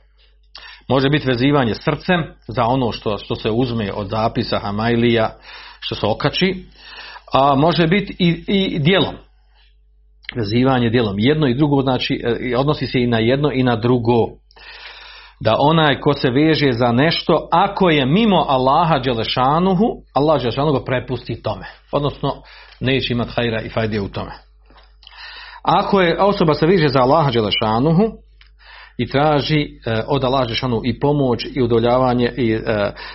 Može biti vezivanje srcem za ono što, što se uzme od zapisa Hamailija, što se okači, a može biti i, i dijelom. Vezivanje dijelom. Jedno i drugo znači, e, odnosi se i na jedno i na drugo. Da onaj ko se veže za nešto, ako je mimo Allaha Đelešanuhu, Allah Đelešanuhu ga prepusti tome. Odnosno, neće imati hajra i fajdije u tome. Ako je osoba se veže za Allaha Đelešanuhu, i traži e, od Allaha Đelešanuhu i pomoć i udoljavanje i e,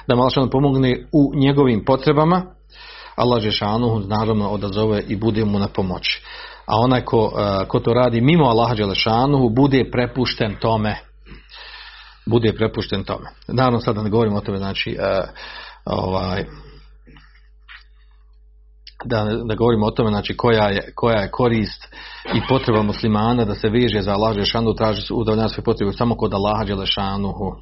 da mu Allah pomogne u njegovim potrebama, Allah Žešanuhu naravno odazove i bude mu na pomoć. A onaj ko, e, ko to radi mimo Allaha Đelešanuhu bude prepušten tome. Bude prepušten tome. Naravno sada ne govorimo o tome, znači ovaj, da, da govorimo o tome znači koja je, koja je korist i potreba muslimana da se veže za Allah Žešanu traži udovoljavanje svoje potrebe samo kod Allaha Đelešanuhu.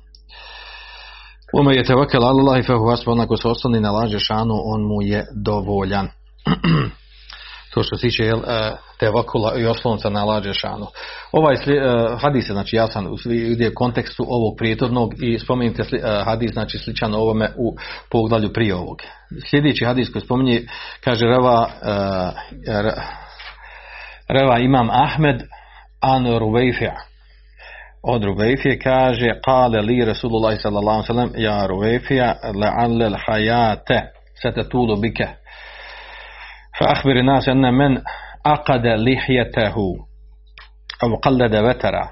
Ume je tevakel Allah i fehu onako se osloni na Allah Žešanu on mu je dovoljan to što se tiče uh, tevakula i oslonca na Allah Žešanu ovaj sli, uh, hadis je znači jasan u u kontekstu ovog prijetodnog i spomenite sli, uh, hadis znači sličan ovome u poglavlju prije ovog sljedeći hadis koji spominje kaže Reva Reva imam Ahmed an Ruvejfija. Od Ruvejfije kaže kale li Rasulullah sallallahu sallam ja Ruvejfija la'alle l'hajate setetulu bike فأخبر الناس أن من عقد لحيته أو قلد وترا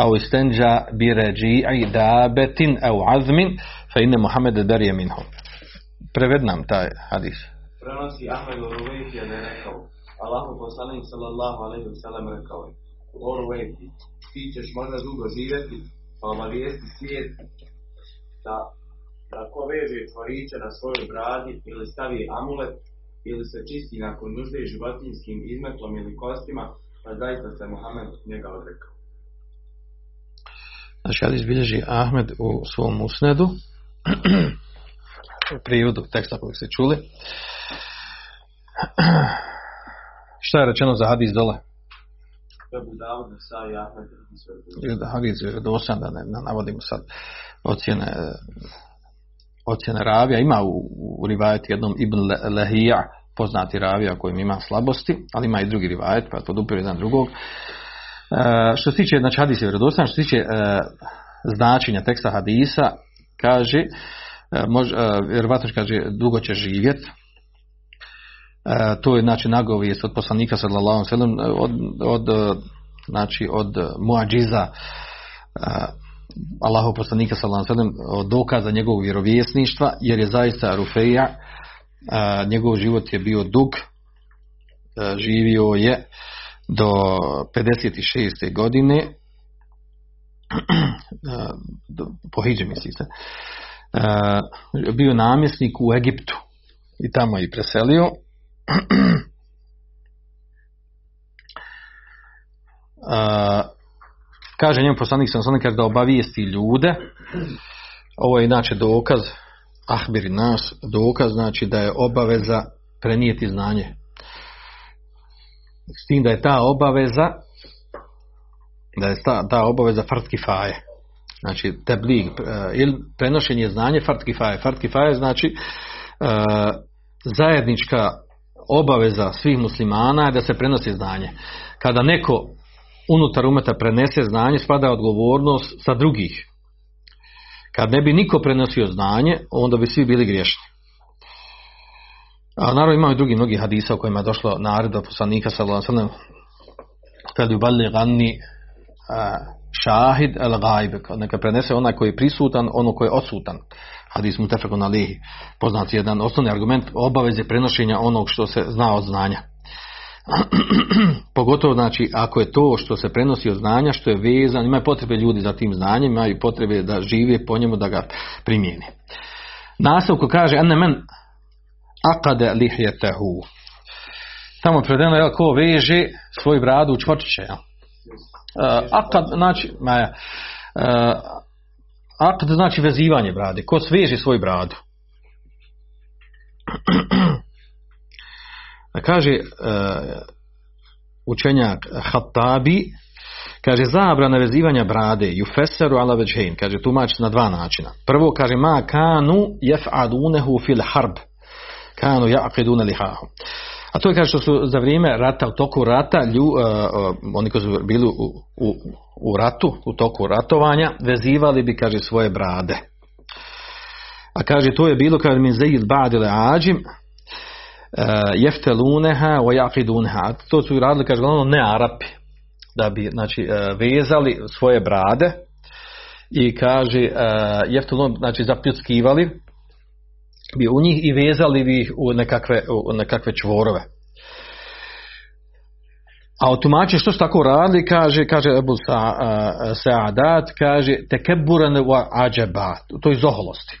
أو استنجى برجيع دابة أو عظم فإن محمد بري منهم Preved nam taj hadis. Prenosi Ahmed Ruvejfija da je rekao, Allahu poslanik sallallahu alaihi wa sallam rekao je, o Ruvejfi, ti ćeš možda dugo živjeti, pa obavijesti svijet da, da ko veže tvoriće na svojoj bradi ili stavi amulet ili se čisti nakon nužde životinskim izmetlom ili kostima, pa zaista se Muhammed njega odrekao. Znači, hadis bilježi Ahmed u svom usnedu, u prijevodu teksta kojeg ste čuli. Šta je rečeno za hadis dole? Hadis je dosan, da ne, navodimo sad ocjene ocjene ravija. Ima u, u rivajet jednom Ibn Lehija, poznati ravija kojim ima slabosti, ali ima i drugi rivajet, pa podupira jedan drugog. E, što se tiče, znači hadis je vjerodostan, što se tiče e, značenja teksta hadisa, kaže, e, mož, e, vjerovatno kaže, dugo će živjet, e, to je znači nagovijest od poslanika sallallahu sallam od, od, znači od muadžiza Allahov poslanika sallallahu od dokaza njegovog vjerovjesništva jer je zaista Rufeja njegov život je bio dug živio je do 56. godine po a, bio namjesnik u Egiptu i tamo je preselio kaže njemu poslanik sam da obavijesti ljude. Ovo je inače dokaz ahbiri nas dokaz znači da je obaveza prenijeti znanje. S tim da je ta obaveza da je ta, ta obaveza fartki faje znači teblig ili prenošenje znanje fartki faje fartki faje znači uh, zajednička obaveza svih muslimana je da se prenosi znanje. Kada neko unutar umeta prenese znanje, spada odgovornost sa drugih. Kad ne bi niko prenosio znanje, onda bi svi bili griješni. A naravno imamo i drugi mnogi hadisa u kojima je došlo naredba poslanika sallallahu ve sellem kad ubali ganni šahid gajb, neka prenese onaj koji je prisutan, ono koji je odsutan. Hadis mu tefekon alihi. Poznat jedan osnovni argument obaveze prenošenja onog što se zna od znanja. pogotovo znači ako je to što se prenosi od znanja što je vezan, imaju potrebe ljudi za tim znanjem, imaju potrebe da žive po njemu da ga primijeni. Nastavku kaže ene men akade lihjetehu tamo predeno je ko veže svoj bradu u čvrčiće uh, akad znači maja, uh, akad znači vezivanje brade. Ko sveže svoj bradu kaže e, učenjak Hatabi kaže zabrana vezivanja brade yufesseru ala veđhein kaže tumači na dva načina prvo kaže ma kanu jef'adunehu fil harb kanu ja'qiduna lihahu a to je kaže što su za vrijeme rata, u toku rata, lju, uh, uh, oni koji su bili u, u, u ratu, u toku ratovanja, vezivali bi, kaže, svoje brade. A kaže, to je bilo, kaže, min zejil badile ađim, uh, jefteluneha wa jaqiduneha. To su radili, kaže, ono ne Arapi, da bi, znači, uh, vezali svoje brade i kaže, uh, jeftelun, znači, zapljuckivali, bi u njih i vezali bi ih u nekakve, u nekakve čvorove. A otumači što su tako radili, kaže, kaže Ebu Sa, Sa'adat, kaže, tekeburan wa ađeba, to je iz oholosti,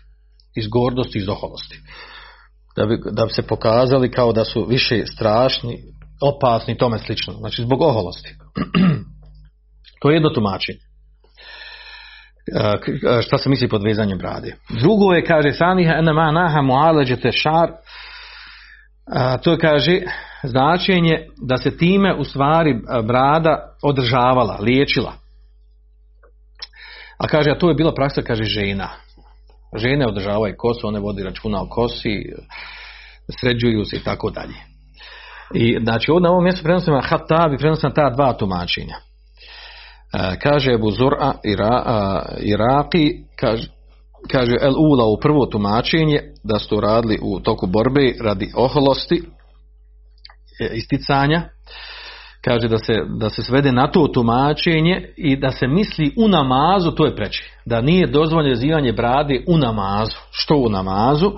iz gordosti iz oholosti. Da bi, da bi se pokazali kao da su više strašni, opasni, tome slično. Znači, zbog oholosti. to je jedno tumačenje šta se misli pod vezanjem brade. Drugo je, kaže, saniha enama naha mualeđete šar, a, to je, kaže, značenje da se time u stvari brada održavala, liječila. A kaže, a to je bila praksa, kaže, žena. Žene održavaju kosu, one vodi računa o kosi, sređuju se i tako dalje. I znači ovdje na ovom mjestu prenosimo Hatabi, prenosimo ta dva tumačenja kaže Ebu Zur'a Ira, Iraki kaže, kaže El Ula u prvo tumačenje da su radili u toku borbe radi oholosti e, isticanja kaže da se, da se svede na to tumačenje i da se misli u namazu to je preče. Da nije dozvoljeno zivanje brade u namazu. Što u namazu?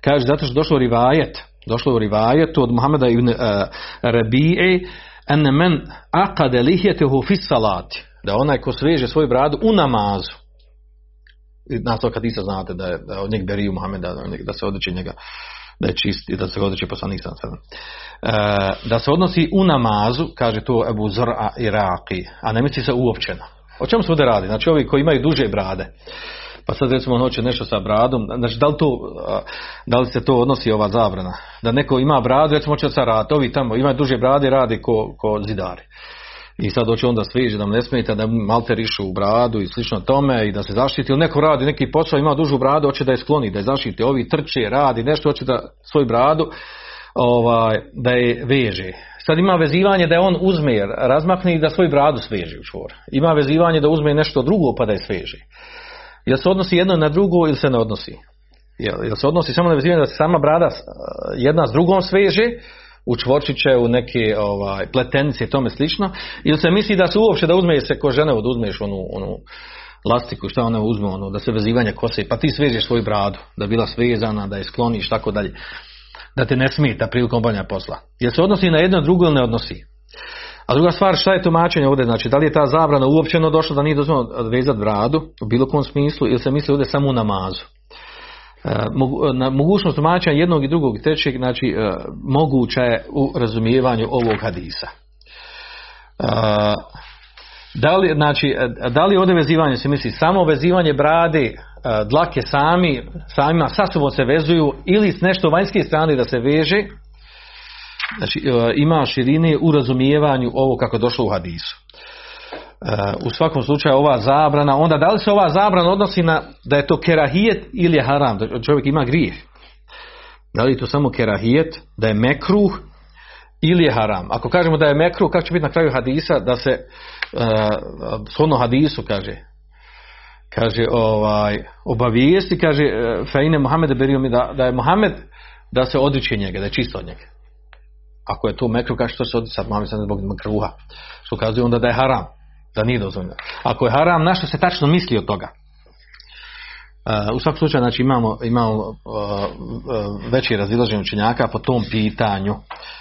Kaže zato što došlo rivajet. Došlo u rivajetu od Muhameda ibn uh, Rabi'e ene men akade lihjetehu fis salati, da onaj ko sveže svoju bradu u namazu, na to kad isa znate da je, od njeg beriju Muhameda, da, se odreće njega, da je čist i da se odreće poslanik sam e, da se odnosi u namazu, kaže to Ebu Zra Iraki, a ne misli se uopćeno. O čemu se ovdje radi? Znači ovi koji imaju duže brade, pa sad recimo on hoće nešto sa bradom, znači da li, to, da li se to odnosi ova zabrana? Da neko ima bradu, recimo hoće sa rad, ovi tamo imaju duže brade radi ko, ko zidari. I sad hoće onda sviđi da ne smeta da malte rišu u bradu i slično tome i da se zaštiti. Ili neko radi neki posao, ima dužu bradu, hoće da je skloni, da je zaštiti. Ovi trče, radi nešto, hoće da svoj bradu ovaj, da je veže. Sad ima vezivanje da je on uzme, razmakne i da svoj bradu sveže u čvor. Ima vezivanje da uzme nešto drugo pa da je sveže. Jel se odnosi jedno na drugo ili se ne odnosi? Jel, jel se odnosi samo na vezivanje da se sama brada jedna s drugom sveže, u čvorčiće, u neke ovaj, pletenice i tome slično, ili se misli da se uopće da uzme se ko žene, da uzmeš onu, onu lastiku, šta ona uzme, ono, da se vezivanje kose, pa ti svežeš svoju bradu, da bila svezana, da je skloniš, tako dalje, da te ne smeta prilikom obavljanja posla. Jel se odnosi na jedno drugo ili ne odnosi? A druga stvar, šta je tumačenje ovdje? Znači, da li je ta zabrana uopćeno došla da nije dozvoljeno vezati bradu u bilo kom smislu ili se misli ovdje samo u namazu? E, na mogućnost tumačenja jednog i drugog i trećeg, znači, e, moguća je u razumijevanju ovog hadisa. E, da li, znači, da li ovdje vezivanje se misli samo vezivanje brade, dlake sami, samima sa sobom se vezuju ili s nešto vanjske strane da se veže, znači ima širine u razumijevanju ovo kako je došlo u hadisu. U svakom slučaju ova zabrana, onda da li se ova zabrana odnosi na da je to kerahijet ili je haram, da čovjek ima grijeh. Da li je to samo kerahijet, da je mekruh ili je haram. Ako kažemo da je mekruh, kako će biti na kraju hadisa da se uh, shodno hadisu kaže kaže ovaj obavijesti kaže Fejne Mohamede berio mi da, da je Mohamed da se odriče njega, da je čisto od njega. Ako je to mekruh, kaže što se odriče sad Mohamed sad zbog mekruha. Što kazuje onda da je haram da nije dozvoljeno. Ako je haram, na što se tačno misli od toga? Uh, u svakom slučaju, znači imamo, imamo uh, uh, veći razilaženje učenjaka po tom pitanju.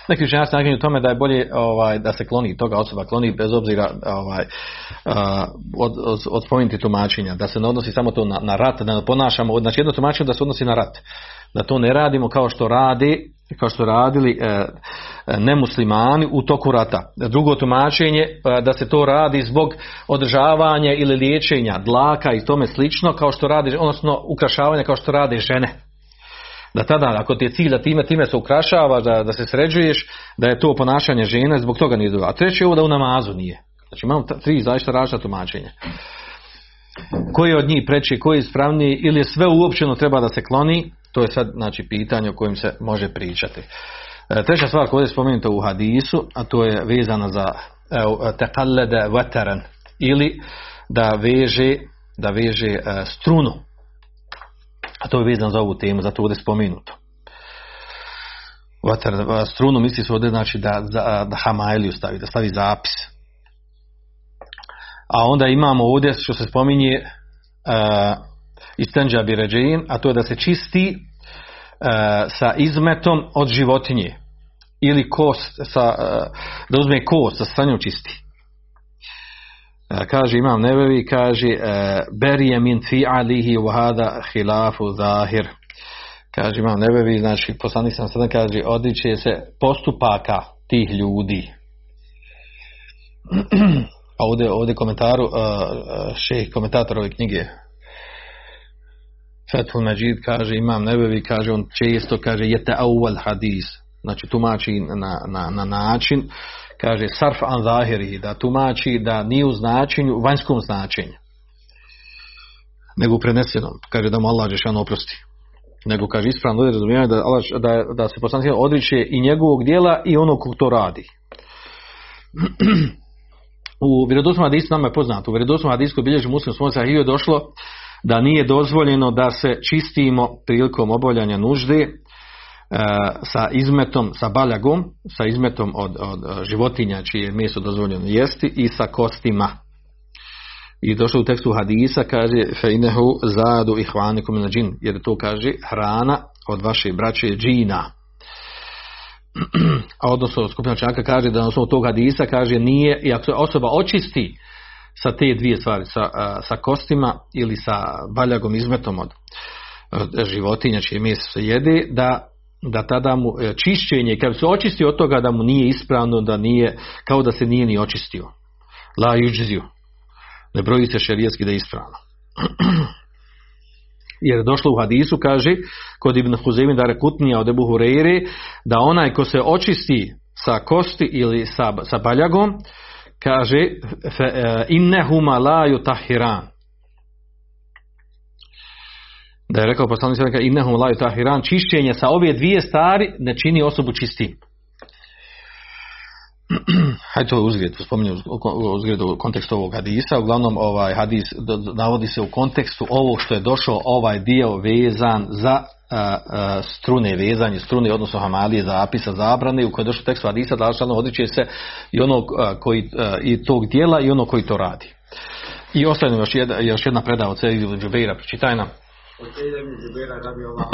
Neki učenjaci naginju u tome da je bolje ovaj, da se kloni toga osoba kloni bez obzira ovaj, od, od, od tumačenja, da se ne odnosi samo to na, na rat, da ne ponašamo, znači jedno tumačenje da se odnosi na rat, da to ne radimo kao što radi kao što radili e, nemuslimani u toku rata. Drugo tumačenje e, da se to radi zbog održavanja ili liječenja dlaka i tome slično kao što radi, odnosno ukrašavanja kao što rade žene. Da tada, ako ti je cilj da time, time se ukrašavaš, da, da se sređuješ, da je to ponašanje žene, zbog toga nije dobro. A treće je ovo da u namazu nije. Znači imamo tri zaista različita tumačenja. Koji od njih preći, koji je ispravniji ili sve uopćeno treba da se kloni, to je sad znači, pitanje o kojem se može pričati. E, Treća stvar koja je spomenuta u hadisu, a to je vezana za evo, tekallede veteran ili da veže, da veže e, strunu. A to je vezano za ovu temu, zato ovdje spomenuto. Vatar, e, strunu misli se ovdje znači da, da, da hamailiju stavi, da stavi zapis. A onda imamo ovdje što se spominje uh, istenđa a to je da se čisti sa izmetom od životinje ili kost sa, uh, da uzme kost, sa njom čisti. Uh, kaže imam nebevi, kaže berije min fi'alihi wa hada hilafu zahir. Kaže imam nebevi, znači poslanik sam sada kaže odriče se postupaka tih ljudi. A ovdje, ovdje komentaru, šeh komentator ove knjige Fethul Majid kaže, imam nebevi, kaže, on često kaže, jete awal hadis, znači tumači na, na, na način, kaže, sarf an zahiri, da tumači da nije u značenju, vanjskom značenju, nego u prenesenom, kaže da mu Allah Žešan oprosti. Nego kaže ispravno ovdje razumijevanje da, Allah, da, da se poslanik odriče i njegovog dijela i onog kog to radi. u vjerodostojnom hadisu nama je poznato, u vjerodostojnom hadisu bilježi muslim svoj sahiju je došlo da nije dozvoljeno da se čistimo prilikom obavljanja nužde e, sa izmetom, sa baljagom, sa izmetom od, od životinja čije je meso dozvoljeno jesti i sa kostima. I došlo u tekstu hadisa kaže feinehu zadu ihvanikum min džin, jer to kaže hrana od vaše braće džina. A odnosno skupina čaka kaže da na osnovu tog hadisa kaže nije, i ako se osoba očisti sa te dvije stvari, sa, sa kostima ili sa baljagom izmetom od, životinja čije meso se jede, da, da tada mu čišćenje, kad se očisti od toga da mu nije ispravno, da nije, kao da se nije ni očistio. La juđziju. Ne broji se šerijetski da je ispravno. Jer je došlo u hadisu, kaže, kod Ibn Huzeymi da rekutnija od Ebu Hureyre, da onaj ko se očisti sa kosti ili sa, sa baljagom, kaže innehuma la yutahiran. Da je rekao poslanik innehuma la yutahiran čišćenje sa ove dvije stvari ne čini osobu čistim Hajde to uzgled, spominju uzgled u kontekstu ovog hadisa, uglavnom ovaj hadis navodi se u kontekstu ovo što je došao ovaj dio vezan za a, a, strune vezanje, strune odnosno hamalije zapisa zabrane u kojoj je došlo tekst hadisa da odriče se i onog a, koji i tog dijela i ono koji to radi. I ostaje još jedna, još jedna predava od Sejid Džubeira, pročitaj nam. Od Sejid Džubeira radi Allah,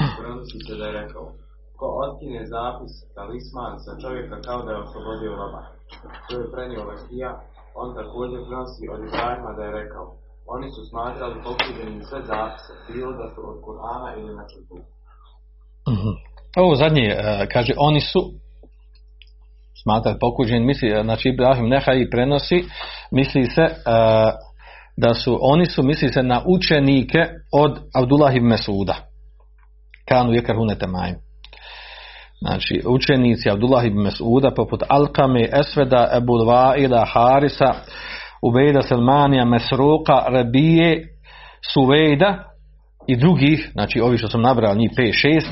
se da je rekao ko otkine zapis talisman sa čovjeka kao da je oslobodio roba. To je prenio Lekija, on također prenosi od Ibrahima da je rekao oni su smatrali pokuđenim sve zapise, bilo da su od Kur'ana ili na čutu. Uh-huh. Ovo zadnje, uh, kaže, oni su smatrali pokuđenim, misli, znači Ibrahim Nehaj prenosi, misli se uh, da su, oni su, misli se na učenike od Abdullah ibn Mesuda. Kanu je karhunete majim. Znači, učenici Abdullah ibn Mesuda, poput Alkame, Esveda, Ebu Vaida, Harisa, Ubejda, Selmanija, Mesruka, Rabije, Suvejda i drugih, znači ovi što sam nabrao, njih 5-6,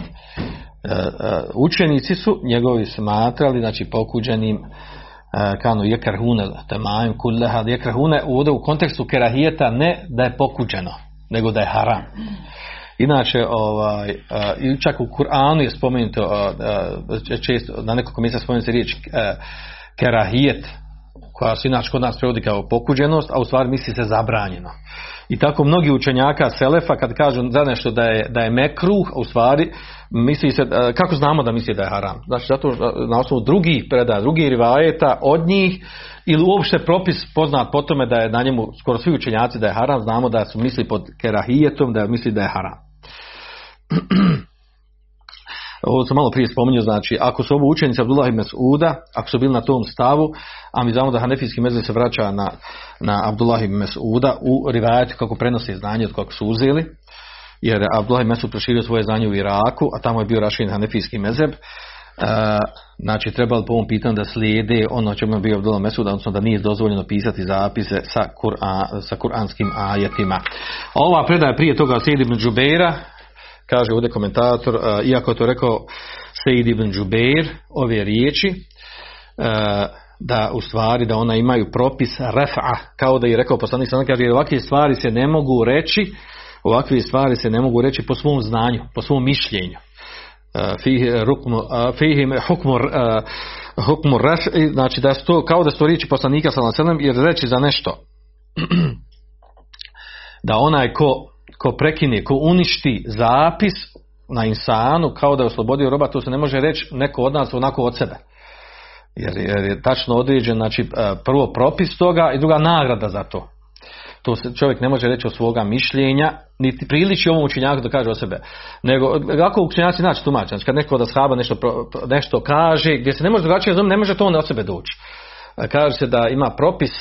učenici su njegovi smatrali, znači pokuđenim kanu jekarhune temajem kulleha jekarhune ovdje u kontekstu kerahijeta ne da je pokuđeno nego da je haram inače ovaj čak u Kur'anu je spomenuto često na nekoliko mjesta se riječ kerahijet koja se inače kod nas prevodi kao pokuđenost, a u stvari misli se zabranjeno. I tako mnogi učenjaka Selefa kad kažu za nešto da je, da je mekruh, u stvari misli se, kako znamo da misli da je haram? Znači zato na osnovu drugih predaja, drugih rivajeta od njih ili uopšte propis poznat po tome da je na njemu skoro svi učenjaci da je haram, znamo da su misli pod kerahijetom, da misli da je haram. ovo sam malo prije spominjao, znači, ako su ovo učenici Abdullah ibn Mas'uda, ako su bili na tom stavu, a mi znamo da Hanefijski mezir se vraća na, na Abdullah ibn Mas'uda u rivajetu kako prenose znanje od kako su uzeli, jer Abdullah Mesud proširio svoje znanje u Iraku, a tamo je bio raširen hanefijski mezeb, e, znači trebalo po ovom pitanju da slijede ono čemu je bio Abdullah Mesud, odnosno da nije dozvoljeno pisati zapise sa kuranskim ajetima. A ova predaja prije toga slijedi ibn Džubeira, kaže ovdje komentator, e, iako je to rekao Sejid ibn Džubeir, ove riječi, e, da u stvari da ona imaju propis refa, kao da je rekao poslanik sallallahu kaže jer ovakve stvari se ne mogu reći, ovakve stvari se ne mogu reći po svom znanju, po svom mišljenju. Hukmu znači da to kao da su to riječi poslanika sallallahu jer reći za nešto da onaj ko, ko prekine, ko uništi zapis na insanu kao da je oslobodio roba, to se ne može reći neko od nas onako od sebe. Jer, jer je tačno određen, znači prvo propis toga i druga nagrada za to. To se čovjek ne može reći od svoga mišljenja, niti priliči ovom učenjaku da kaže o sebe. Nego, kako učenjaci znači tumače, znači kad neko od ashaba nešto, nešto kaže, gdje se ne može drugačije ne može to on od sebe doći. Kaže se da ima propis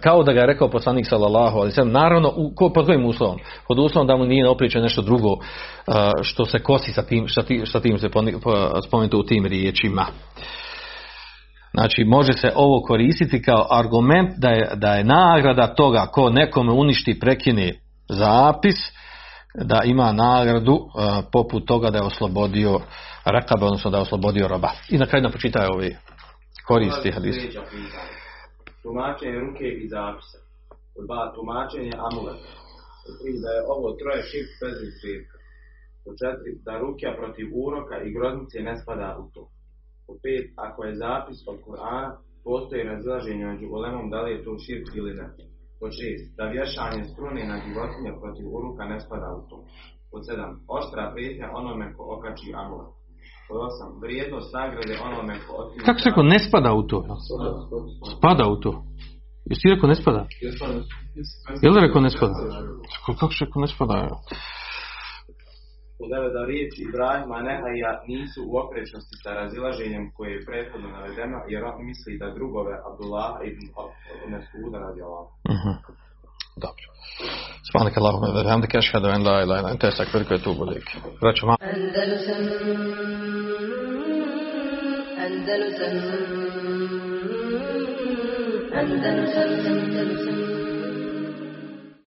kao da ga je rekao poslanik sallallahu alejhi ve naravno u, pod kojim uslovom pod uslovom da mu nije opriče nešto drugo što se kosi sa tim sa tim, sa tim se spomenuto u tim riječima Znači može se ovo koristiti kao argument da je, da je nagrada toga ko nekome uništi prekine zapis, da ima nagradu uh, poput toga da je oslobodio rakabe, odnosno da je oslobodio roba. I na kraju nam počitaj ovi koristi hadis. Tumačenje ruke i zapisa. Dva, tumačenje amuleta. Tri, da je ovo troje šip bez Po četiri, da rukja protiv uroka i groznice ne spada u to. Po pet, ako je zapis od Kur'ana, postoji razilaženje među ulemom da li je to širk ili ne. Po šest, da vješanje strune na životinje protiv uruka ne spada u to. Po sedam, oštra prijetnja onome ko okači amulet. Po osam, vrijednost nagrade onome ko otkriva... Kako se rekao, ne spada u to? Spada u to. Jesi rekao ne spada? Je li rekao ne spada? Kako se rekao ne spada? u da riječi Ibrahima Nehaja nisu u oprečnosti sa razilaženjem koje je prethodno navedeno, jer on misli da drugove Abdullah ibn Mesuda radi Allah. Mhm. Dobro. سبحانك اللهم وبحمدك أشهد أن لا إله إلا أنت أستغفرك وأتوب إليك. رجع أندلسن أندلسن أندلسن أندلسن